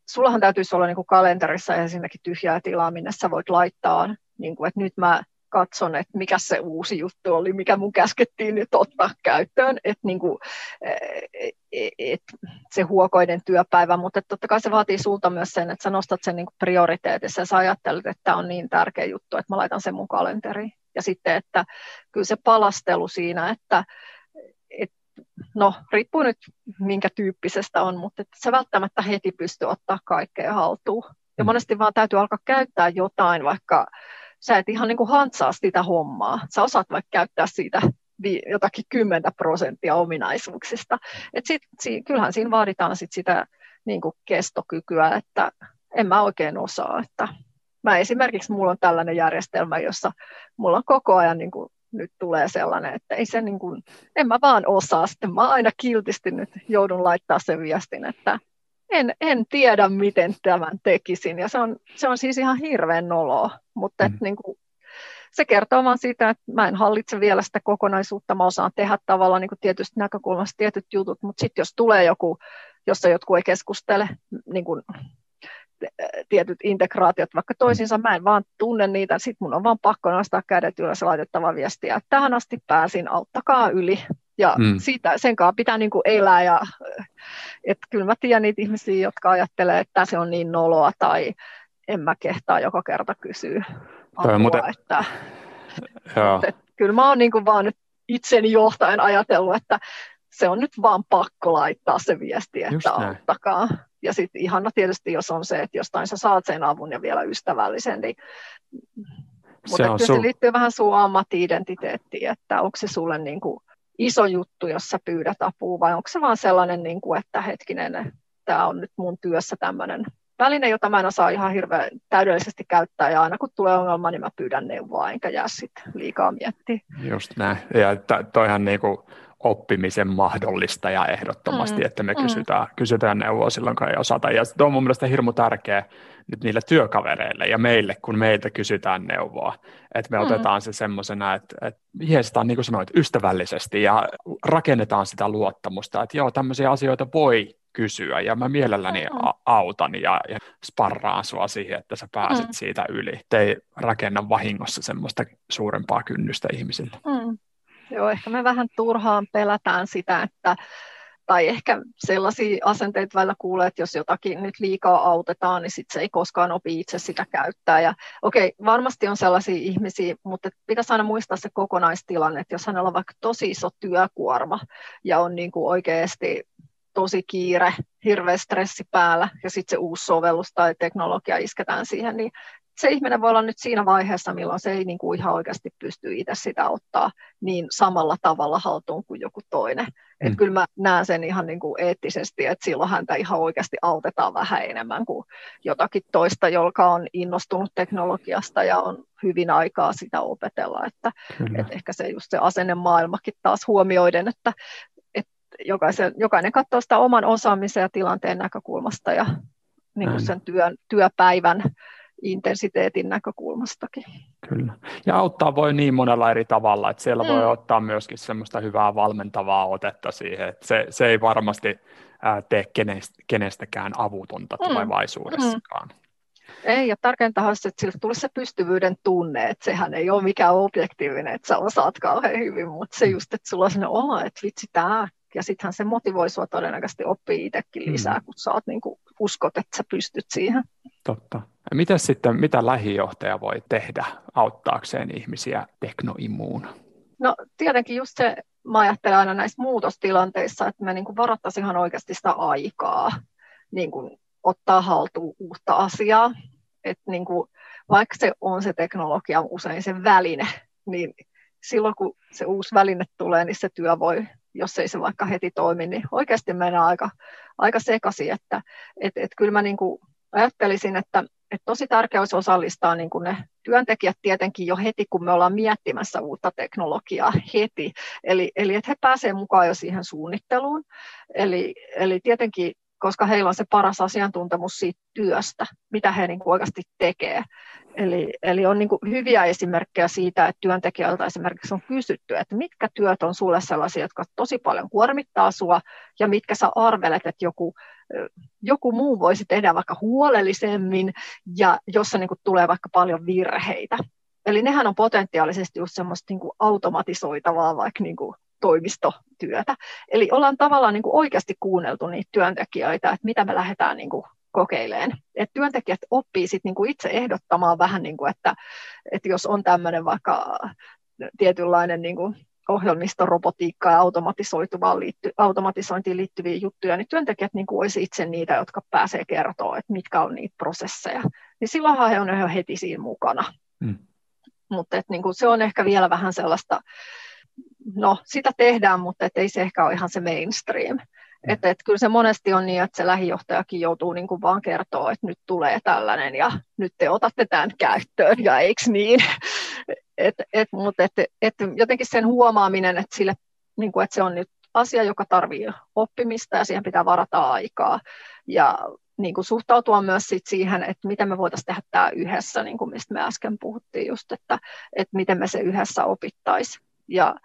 sullahan täytyisi olla niin kuin kalenterissa ensinnäkin tyhjää tilaa, minne sä voit laittaa, niin kuin, että nyt mä katson, että mikä se uusi juttu oli, mikä mun käskettiin nyt ottaa käyttöön, että niin kuin, e, e, et se huokoinen työpäivä, mutta totta kai se vaatii sulta myös sen, että sä nostat sen niin prioriteetissa ja sä ajattelet, että tämä on niin tärkeä juttu, että mä laitan sen mun kalenteriin. Ja sitten, että kyllä se palastelu siinä, että et, no riippuu nyt minkä tyyppisestä on, mutta että sä välttämättä heti pysty ottaa kaikkea haltuun. Ja mm. monesti vaan täytyy alkaa käyttää jotain, vaikka sä et ihan niin kuin hantsaa sitä hommaa. Sä osaat vaikka käyttää siitä jotakin 10 prosenttia ominaisuuksista. Et sit, si, kyllähän siinä vaaditaan sit sitä niin kuin kestokykyä, että en mä oikein osaa. Että mä esimerkiksi mulla on tällainen järjestelmä, jossa mulla on koko ajan niin kuin, nyt tulee sellainen, että ei se niin kuin, en mä vaan osaa. Sitten mä aina kiltisti nyt joudun laittaa sen viestin, että en, en tiedä, miten tämän tekisin. Ja se on, se on siis ihan hirveän noloa, mutta mm. et, niin kuin, se kertoo vaan siitä, että mä en hallitse vielä sitä kokonaisuutta, mä osaan tehdä tavallaan niin kuin tietystä näkökulmasta tietyt jutut, mutta sitten jos tulee joku, jossa jotkut ei keskustele, niin kuin, tietyt integraatiot vaikka toisiinsa, mä en vaan tunne niitä, sitten mun on vaan pakko nostaa kädet ylös laitettava viestiä, että tähän asti pääsin, auttakaa yli. Ja mm. siitä, sen kanssa pitää niin kuin elää ja että kyllä mä tiedän niitä ihmisiä, jotka ajattelee, että se on niin noloa tai en mä kehtaa joka kerta kysyä apua, muuten... että, että, että kyllä mä oon niin kuin vaan nyt itseni johtajan ajatellut, että se on nyt vaan pakko laittaa se viesti, että auttakaa. Ja sitten ihana tietysti, jos on se, että jostain sä saat sen avun ja vielä ystävällisen, niin mutta se, se liittyy vähän sun ammatti-identiteettiin, että onko se sulle niin kuin iso juttu, jos sä pyydät apua, vai onko se vaan sellainen, niin kuin, että hetkinen, tämä on nyt mun työssä tämmöinen väline, jota mä en osaa ihan hirveän täydellisesti käyttää, ja aina kun tulee ongelma, niin mä pyydän neuvoa, enkä jää sitten liikaa miettiä. Just näin, ja toihan niin kuin oppimisen mahdollista ja ehdottomasti, mm. että me mm. kysytään, kysytään neuvoa silloin, kun ei osata. Ja se on mun mielestä hirmu tärkeä nyt niille työkavereille ja meille, kun meiltä kysytään neuvoa. Että me mm. otetaan se semmoisena, että, että jeestaan, niin kuin sanoit, ystävällisesti ja rakennetaan sitä luottamusta, että joo, tämmöisiä asioita voi kysyä ja mä mielelläni mm. autan ja, ja sparraan sua siihen, että sä pääset mm. siitä yli. Te ei rakenna vahingossa semmoista suurempaa kynnystä ihmisille. Mm. Joo, ehkä me vähän turhaan pelätään sitä, että tai ehkä sellaisia asenteita välillä kuulee, että jos jotakin nyt liikaa autetaan, niin sit se ei koskaan opi itse sitä käyttää. Ja okei, varmasti on sellaisia ihmisiä, mutta pitäisi aina muistaa se kokonaistilanne, että jos hänellä on vaikka tosi iso työkuorma ja on niin kuin oikeasti tosi kiire, hirveä stressi päällä ja sitten se uusi sovellus tai teknologia isketään siihen, niin se ihminen voi olla nyt siinä vaiheessa, milloin se ei niin kuin ihan oikeasti pysty itse sitä ottaa niin samalla tavalla haltuun kuin joku toinen. Mm. Et kyllä mä näen sen ihan niin kuin eettisesti, että silloin häntä ihan oikeasti autetaan vähän enemmän kuin jotakin toista, joka on innostunut teknologiasta ja on hyvin aikaa sitä opetella. Että, et ehkä se just se asennemaailmakin taas huomioiden, että jokaisen, jokainen katsoo sitä oman osaamisen ja tilanteen näkökulmasta ja niin kuin sen työn, työpäivän intensiteetin näkökulmastakin. Kyllä. Ja auttaa voi niin monella eri tavalla, että siellä mm. voi ottaa myöskin semmoista hyvää valmentavaa otetta siihen, että se, se ei varmasti tee kenestäkään avutonta mm. tulevaisuudessakaan. Mm. Ei, ja tärkeintä on se, että sille tulisi se pystyvyyden tunne, että sehän ei ole mikään objektiivinen, että sä osaat kauhean hyvin, mutta se mm. just, että sulla on sellainen olo, että vitsi, tämä ja sittenhän se motivoi sinua todennäköisesti oppii itsekin mm. lisää, mm. kun sä oot, niin kuin, uskot, että sä pystyt siihen. Totta. Mitä sitten, mitä lähijohtaja voi tehdä auttaakseen ihmisiä teknoimuun? No tietenkin just se, mä ajattelen aina näissä muutostilanteissa, että me niin varattaisiin ihan oikeasti sitä aikaa niin kuin ottaa haltuun uutta asiaa. Että niin kuin, vaikka se on se teknologia usein se väline, niin silloin kun se uusi väline tulee, niin se työ voi jos ei se vaikka heti toimi, niin oikeasti mennään aika, aika sekaisin. Että et, et kyllä mä niin kuin ajattelisin, että et tosi tärkeää olisi osallistaa niin kuin ne työntekijät tietenkin jo heti, kun me ollaan miettimässä uutta teknologiaa heti. Eli, eli että he pääsevät mukaan jo siihen suunnitteluun. Eli, eli tietenkin koska heillä on se paras asiantuntemus siitä työstä, mitä he niin oikeasti tekee. Eli, eli on niin hyviä esimerkkejä siitä, että työntekijöiltä esimerkiksi on kysytty, että mitkä työt on sulle sellaisia, jotka tosi paljon kuormittaa sua, ja mitkä sä arvelet, että joku, joku muu voisi tehdä vaikka huolellisemmin, ja jossa niin kuin tulee vaikka paljon virheitä. Eli nehän on potentiaalisesti just semmoista niin kuin automatisoitavaa vaikka niin kuin toimistotyötä. Eli ollaan tavallaan niin kuin oikeasti kuunneltu niitä työntekijöitä, että mitä me lähdetään niin kuin kokeileen. Et työntekijät oppii sit niinku itse ehdottamaan vähän, niinku, että, että jos on tämmöinen vaikka tietynlainen niinku ohjelmistorobotiikkaa ja automatisoituvaan liitty, automatisointiin liittyviä juttuja, niin työntekijät niin kuin olisi itse niitä, jotka pääsee kertoa, että mitkä on niitä prosesseja. Niin silloinhan he on jo heti siinä mukana. Mm. Mutta niin kuin se on ehkä vielä vähän sellaista, no sitä tehdään, mutta et ei se ehkä ole ihan se mainstream. Että et kyllä se monesti on niin, että se lähijohtajakin joutuu niin kuin vaan kertoa, että nyt tulee tällainen ja nyt te otatte tämän käyttöön ja eikö niin. et, et, mutta et, et jotenkin sen huomaaminen, että, sille, niin kuin, että se on nyt asia, joka tarvitsee oppimista ja siihen pitää varata aikaa. Ja niin kuin suhtautua myös sit siihen, että miten me voitaisiin tehdä tämä yhdessä, niin kuin mistä me äsken puhuttiin just, että, että miten me se yhdessä opittaisiin. Ja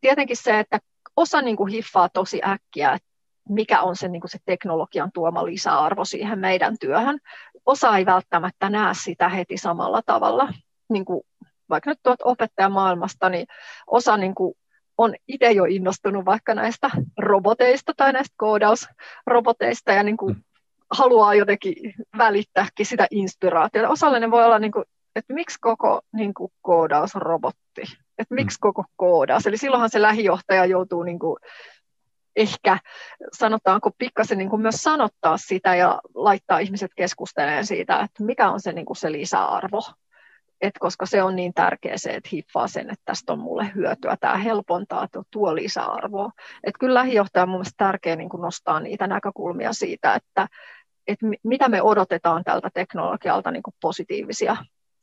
tietenkin se, että osa niin kuin hiffaa tosi äkkiä, että mikä on se, niin kuin se teknologian tuoma lisäarvo siihen meidän työhön. Osa ei välttämättä näe sitä heti samalla tavalla. Niin kuin vaikka nyt tuot opettajamaailmasta, niin osa niin kuin on itse jo innostunut vaikka näistä roboteista tai näistä koodausroboteista ja niin kuin mm. haluaa jotenkin välittääkin sitä inspiraatiota. Osallinen voi olla, niin kuin, että miksi koko niin kuin koodausrobotti, että miksi mm. koko koodaus. Eli silloinhan se lähijohtaja joutuu niin kuin ehkä sanotaanko pikkasen niin kuin myös sanottaa sitä ja laittaa ihmiset keskustelemaan siitä, että mikä on se, niin kuin se lisäarvo. Et koska se on niin tärkeä se, että hiffaa sen, että tästä on mulle hyötyä, tämä helpontaa, tuo lisäarvoa. Et kyllä lähijohtaja on mielestäni tärkeä niin kuin nostaa niitä näkökulmia siitä, että, että mitä me odotetaan tältä teknologialta niin kuin positiivisia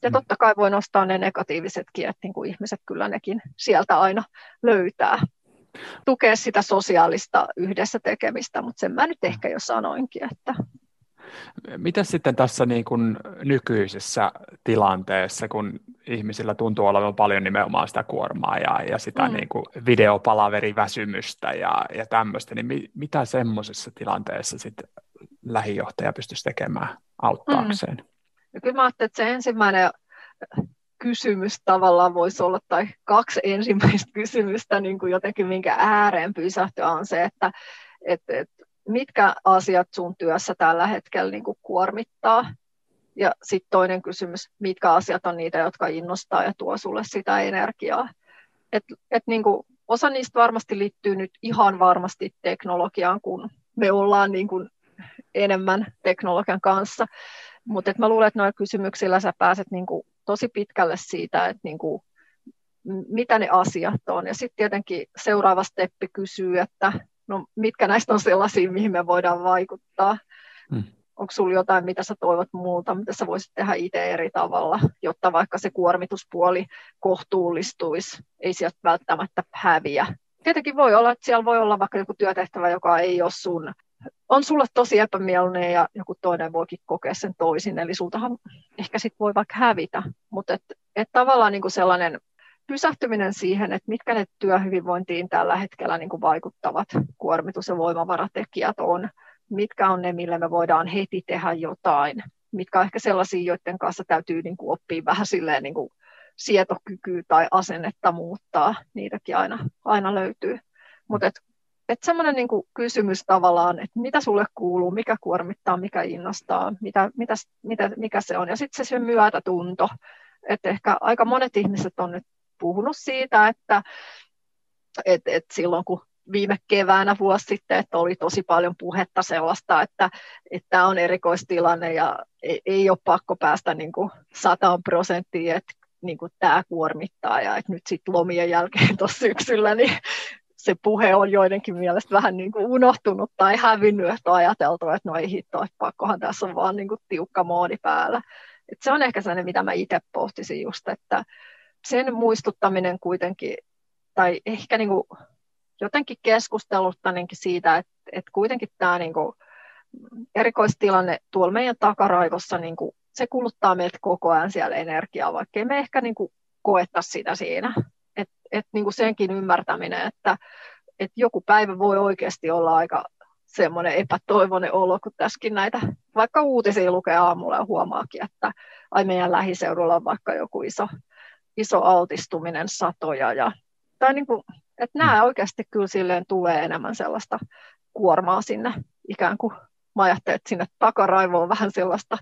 ja mm. totta kai voi nostaa ne negatiivisetkin, että niin kuin ihmiset kyllä nekin sieltä aina löytää tukea sitä sosiaalista yhdessä tekemistä, mutta sen mä nyt ehkä jo sanoinkin. Että... Mitä sitten tässä niin kuin nykyisessä tilanteessa, kun ihmisillä tuntuu olevan paljon nimenomaan sitä kuormaa ja, ja sitä mm. niin kuin videopalaveriväsymystä ja, ja tämmöistä, niin mi, mitä semmoisessa tilanteessa sitten lähijohtaja pystyisi tekemään auttaakseen? Mm. Ja kyllä mä ajattelin, että se ensimmäinen kysymys tavallaan voisi olla, tai kaksi ensimmäistä kysymystä niin kuin jotenkin minkä ääreen pysähtyä on se, että et, et, mitkä asiat sun työssä tällä hetkellä niin kuin kuormittaa. Ja sitten toinen kysymys, mitkä asiat on niitä, jotka innostaa ja tuo sulle sitä energiaa. Et, et niin kuin, osa niistä varmasti liittyy nyt ihan varmasti teknologiaan, kun me ollaan niin kuin enemmän teknologian kanssa. Mutta mä luulen, että noilla kysymyksillä sä pääset niin kuin tosi pitkälle siitä, että niin kuin, mitä ne asiat on. Ja sitten tietenkin seuraava steppi kysyy, että no, mitkä näistä on sellaisia, mihin me voidaan vaikuttaa. Hmm. Onko sinulla jotain, mitä sä toivot muulta, mitä sä voisit tehdä itse eri tavalla, jotta vaikka se kuormituspuoli kohtuullistuisi, ei sieltä välttämättä häviä. Tietenkin voi olla, että siellä voi olla vaikka joku työtehtävä, joka ei ole sun on sulle tosi epämielinen ja joku toinen voikin kokea sen toisin, eli sultahan ehkä sit voi vaikka hävitä, mutta et, et tavallaan niin kuin sellainen pysähtyminen siihen, että mitkä ne työhyvinvointiin tällä hetkellä niin kuin vaikuttavat kuormitus- ja voimavaratekijät on, mitkä on ne, millä me voidaan heti tehdä jotain, mitkä on ehkä sellaisia, joiden kanssa täytyy niin kuin oppia vähän silleen niin kuin sietokykyä tai asennetta muuttaa, niitäkin aina, aina löytyy. Mutta et, et semmoinen niin kysymys tavallaan, että mitä sulle kuuluu, mikä kuormittaa, mikä innostaa, mitä, mitä, mitä, mikä se on. Ja sitten se, se myötätunto, että ehkä aika monet ihmiset on nyt puhunut siitä, että et, et silloin kun viime keväänä vuosi sitten, että oli tosi paljon puhetta sellaista, että tämä on erikoistilanne ja ei, ei ole pakko päästä niin kuin 100 prosenttia, että niin kuin tämä kuormittaa ja että nyt sitten lomien jälkeen tuossa syksyllä niin se puhe on joidenkin mielestä vähän niin kuin unohtunut tai hävinnyt, että on ajateltu, että no ei hitto, että pakkohan tässä on vaan niin kuin tiukka moodi päällä. Et se on ehkä sellainen, mitä mä itse pohtisin just, että sen muistuttaminen kuitenkin, tai ehkä niin kuin jotenkin keskusteluttanenkin siitä, että, että kuitenkin tämä niin kuin erikoistilanne tuolla meidän takaraivossa, niin kuin, se kuluttaa meiltä koko ajan siellä energiaa, vaikka me ehkä niin kuin koetta sitä siinä. Et, niin kuin senkin ymmärtäminen, että et joku päivä voi oikeasti olla aika semmoinen epätoivoinen olo, kun tässäkin näitä, vaikka uutisia lukee aamulla ja huomaakin, että ai meidän lähiseudulla on vaikka joku iso, iso altistuminen satoja. Ja, tai niin kuin, että nämä mm. oikeasti kyllä silleen tulee enemmän sellaista kuormaa sinne ikään kuin mä ajattelen, että sinne takaraivoon vähän sellaista,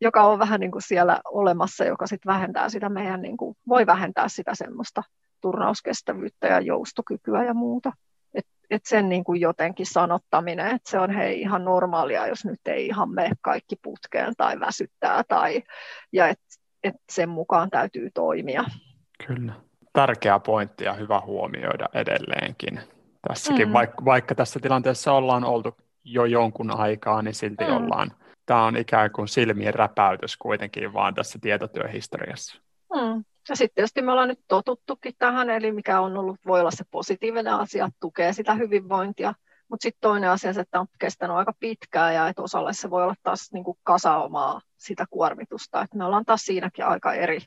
joka on vähän niin kuin siellä olemassa, joka sitten vähentää sitä meidän, niin kuin, voi vähentää sitä semmoista turnauskestävyyttä ja joustokykyä ja muuta. Et, et sen niin kuin jotenkin sanottaminen, että se on hei ihan normaalia, jos nyt ei ihan mene kaikki putkeen tai väsyttää tai, ja että et sen mukaan täytyy toimia. Kyllä. Tärkeä pointti ja hyvä huomioida edelleenkin. Tässäkin, mm. vaikka, vaikka tässä tilanteessa ollaan oltu jo jonkun aikaa, niin silti mm. ollaan. Tämä on ikään kuin silmien räpäytys kuitenkin vaan tässä tietotyöhistoriassa. Mm. Ja sitten tietysti me ollaan nyt totuttukin tähän, eli mikä on ollut, voi olla se positiivinen asia, tukee sitä hyvinvointia. Mutta sitten toinen asia, että on kestänyt aika pitkään ja että osalle se voi olla taas niin kuin kasaumaa sitä kuormitusta. Et me ollaan taas siinäkin aika eri,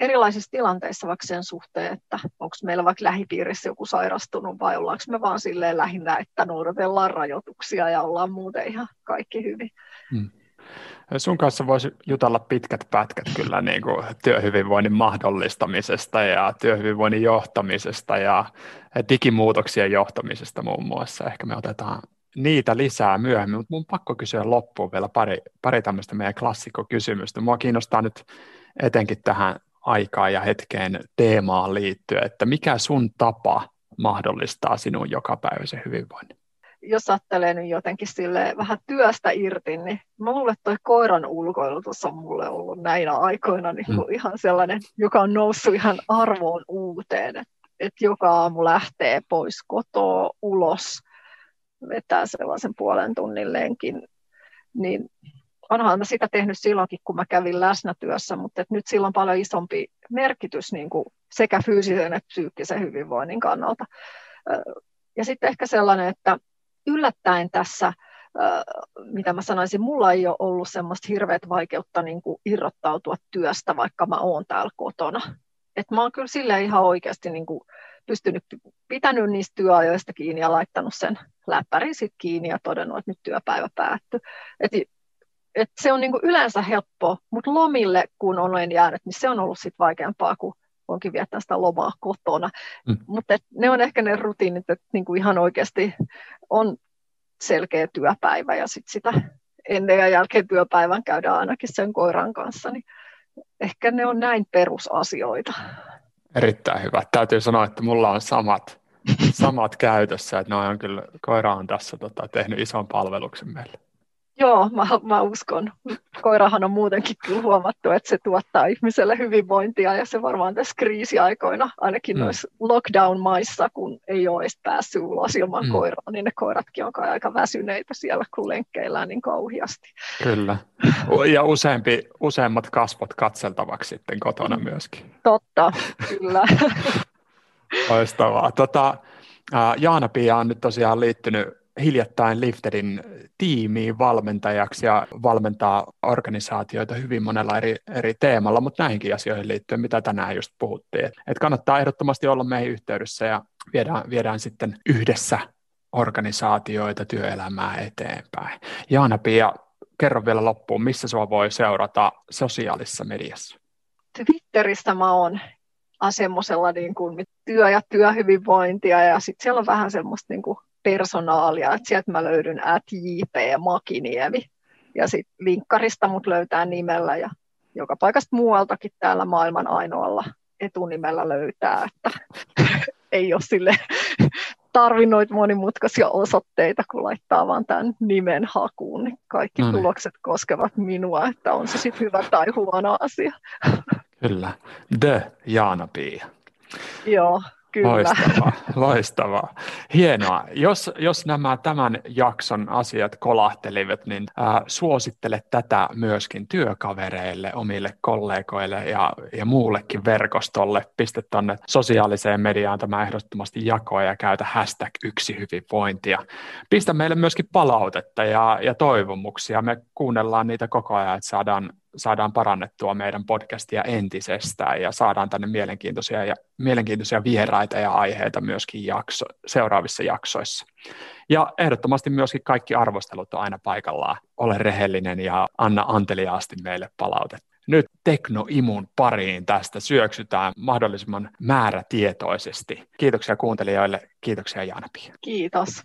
erilaisissa tilanteissa vaikka sen suhteen, että onko meillä vaikka lähipiirissä joku sairastunut vai ollaanko me vaan silleen lähinnä, että noudatellaan rajoituksia ja ollaan muuten ihan kaikki hyvin. Hmm. Sun kanssa voisi jutella pitkät pätkät kyllä niin kuin työhyvinvoinnin mahdollistamisesta ja työhyvinvoinnin johtamisesta ja digimuutoksien johtamisesta muun muassa. Ehkä me otetaan niitä lisää myöhemmin, mutta mun pakko kysyä loppuun vielä pari, pari tämmöistä meidän klassikkokysymystä. Mua kiinnostaa nyt etenkin tähän aikaan ja hetkeen teemaan liittyen, että mikä sun tapa mahdollistaa sinun jokapäiväisen hyvinvoinnin? Jos ajattelee nyt jotenkin sille vähän työstä irti, niin mä luulen, että toi koiran ulkoilutus on mulle ollut näinä aikoina niin kuin hmm. ihan sellainen, joka on noussut ihan arvoon uuteen. Että et joka aamu lähtee pois kotoa ulos, vetää sellaisen puolen tunnin lenkin, niin onhan mä sitä tehnyt silloinkin, kun mä kävin läsnätyössä, mutta et nyt sillä on paljon isompi merkitys niin kuin sekä fyysisen että psyykkisen hyvinvoinnin kannalta. Ja sitten ehkä sellainen, että yllättäen tässä, mitä mä sanoisin, mulla ei ole ollut semmoista hirveät vaikeutta niin kuin irrottautua työstä, vaikka mä oon täällä kotona. Et mä oon kyllä sille ihan oikeasti niin kuin pystynyt pitänyt niistä työajoista kiinni ja laittanut sen läppärin sitten kiinni ja todennut, että nyt työpäivä päättyy. Et et se on niinku yleensä helppo, mutta lomille kun olen jäänyt, niin se on ollut sit vaikeampaa, kun onkin viettää sitä lomaa kotona. Mm. Mutta ne on ehkä ne rutiinit, että niinku ihan oikeasti on selkeä työpäivä ja sit sitä ennen ja jälkeen työpäivän käydään ainakin sen koiran kanssa, niin ehkä ne on näin perusasioita. Erittäin hyvä. Täytyy sanoa, että mulla on samat, samat käytössä, että on kyllä, koira on tässä tota, tehnyt ison palveluksen meille. Joo, mä, mä uskon. Koirahan on muutenkin kyllä huomattu, että se tuottaa ihmiselle hyvinvointia ja se varmaan tässä kriisiaikoina, ainakin mm. noissa lockdown-maissa, kun ei ole edes päässyt ulos ilman mm. koiraa, niin ne koiratkin on aika väsyneitä siellä, kun lenkkeillään niin kauhiasti. Kyllä. Ja useampi, useammat kasvot katseltavaksi sitten kotona myöskin. Totta, kyllä. Loistavaa. Tota, Jaana Pia on nyt tosiaan liittynyt hiljattain Liftedin tiimiin valmentajaksi ja valmentaa organisaatioita hyvin monella eri, eri teemalla, mutta näihinkin asioihin liittyen, mitä tänään just puhuttiin. Et kannattaa ehdottomasti olla meihin yhteydessä ja viedään, viedään sitten yhdessä organisaatioita, työelämää eteenpäin. Jaana Pia, kerro vielä loppuun, missä sinua voi seurata sosiaalisessa mediassa? Twitterissä mä oon semmoisella niin kuin työ- ja työhyvinvointia ja sitten siellä on vähän semmoista niin kuin personaalia, että sieltä mä löydyn at JP Makiniemi ja sitten linkkarista mut löytää nimellä ja joka paikasta muualtakin täällä maailman ainoalla etunimellä löytää, että ei ole sille tarvinnut monimutkaisia osoitteita, kun laittaa vaan tämän nimen hakuun, niin kaikki no niin. tulokset koskevat minua, että on se sitten hyvä tai huono asia. Kyllä. The Jaana Pia. Joo, Kyllä. Loistavaa, loistavaa. Hienoa. Jos, jos nämä tämän jakson asiat kolahtelivat, niin äh, suosittele tätä myöskin työkavereille, omille kollegoille ja, ja muullekin verkostolle. Pistä tuonne sosiaaliseen mediaan tämä ehdottomasti jakoa ja käytä hashtag yksi hyvinvointia. Pistä meille myöskin palautetta ja, ja toivomuksia. Me kuunnellaan niitä koko ajan, että saadaan saadaan parannettua meidän podcastia entisestään ja saadaan tänne mielenkiintoisia, ja, mielenkiintoisia vieraita ja aiheita myöskin jakso, seuraavissa jaksoissa. Ja ehdottomasti myöskin kaikki arvostelut on aina paikallaan. Ole rehellinen ja anna anteliaasti meille palautetta. Nyt teknoimun pariin tästä syöksytään mahdollisimman määrätietoisesti. Kiitoksia kuuntelijoille, kiitoksia Janapi. Kiitos.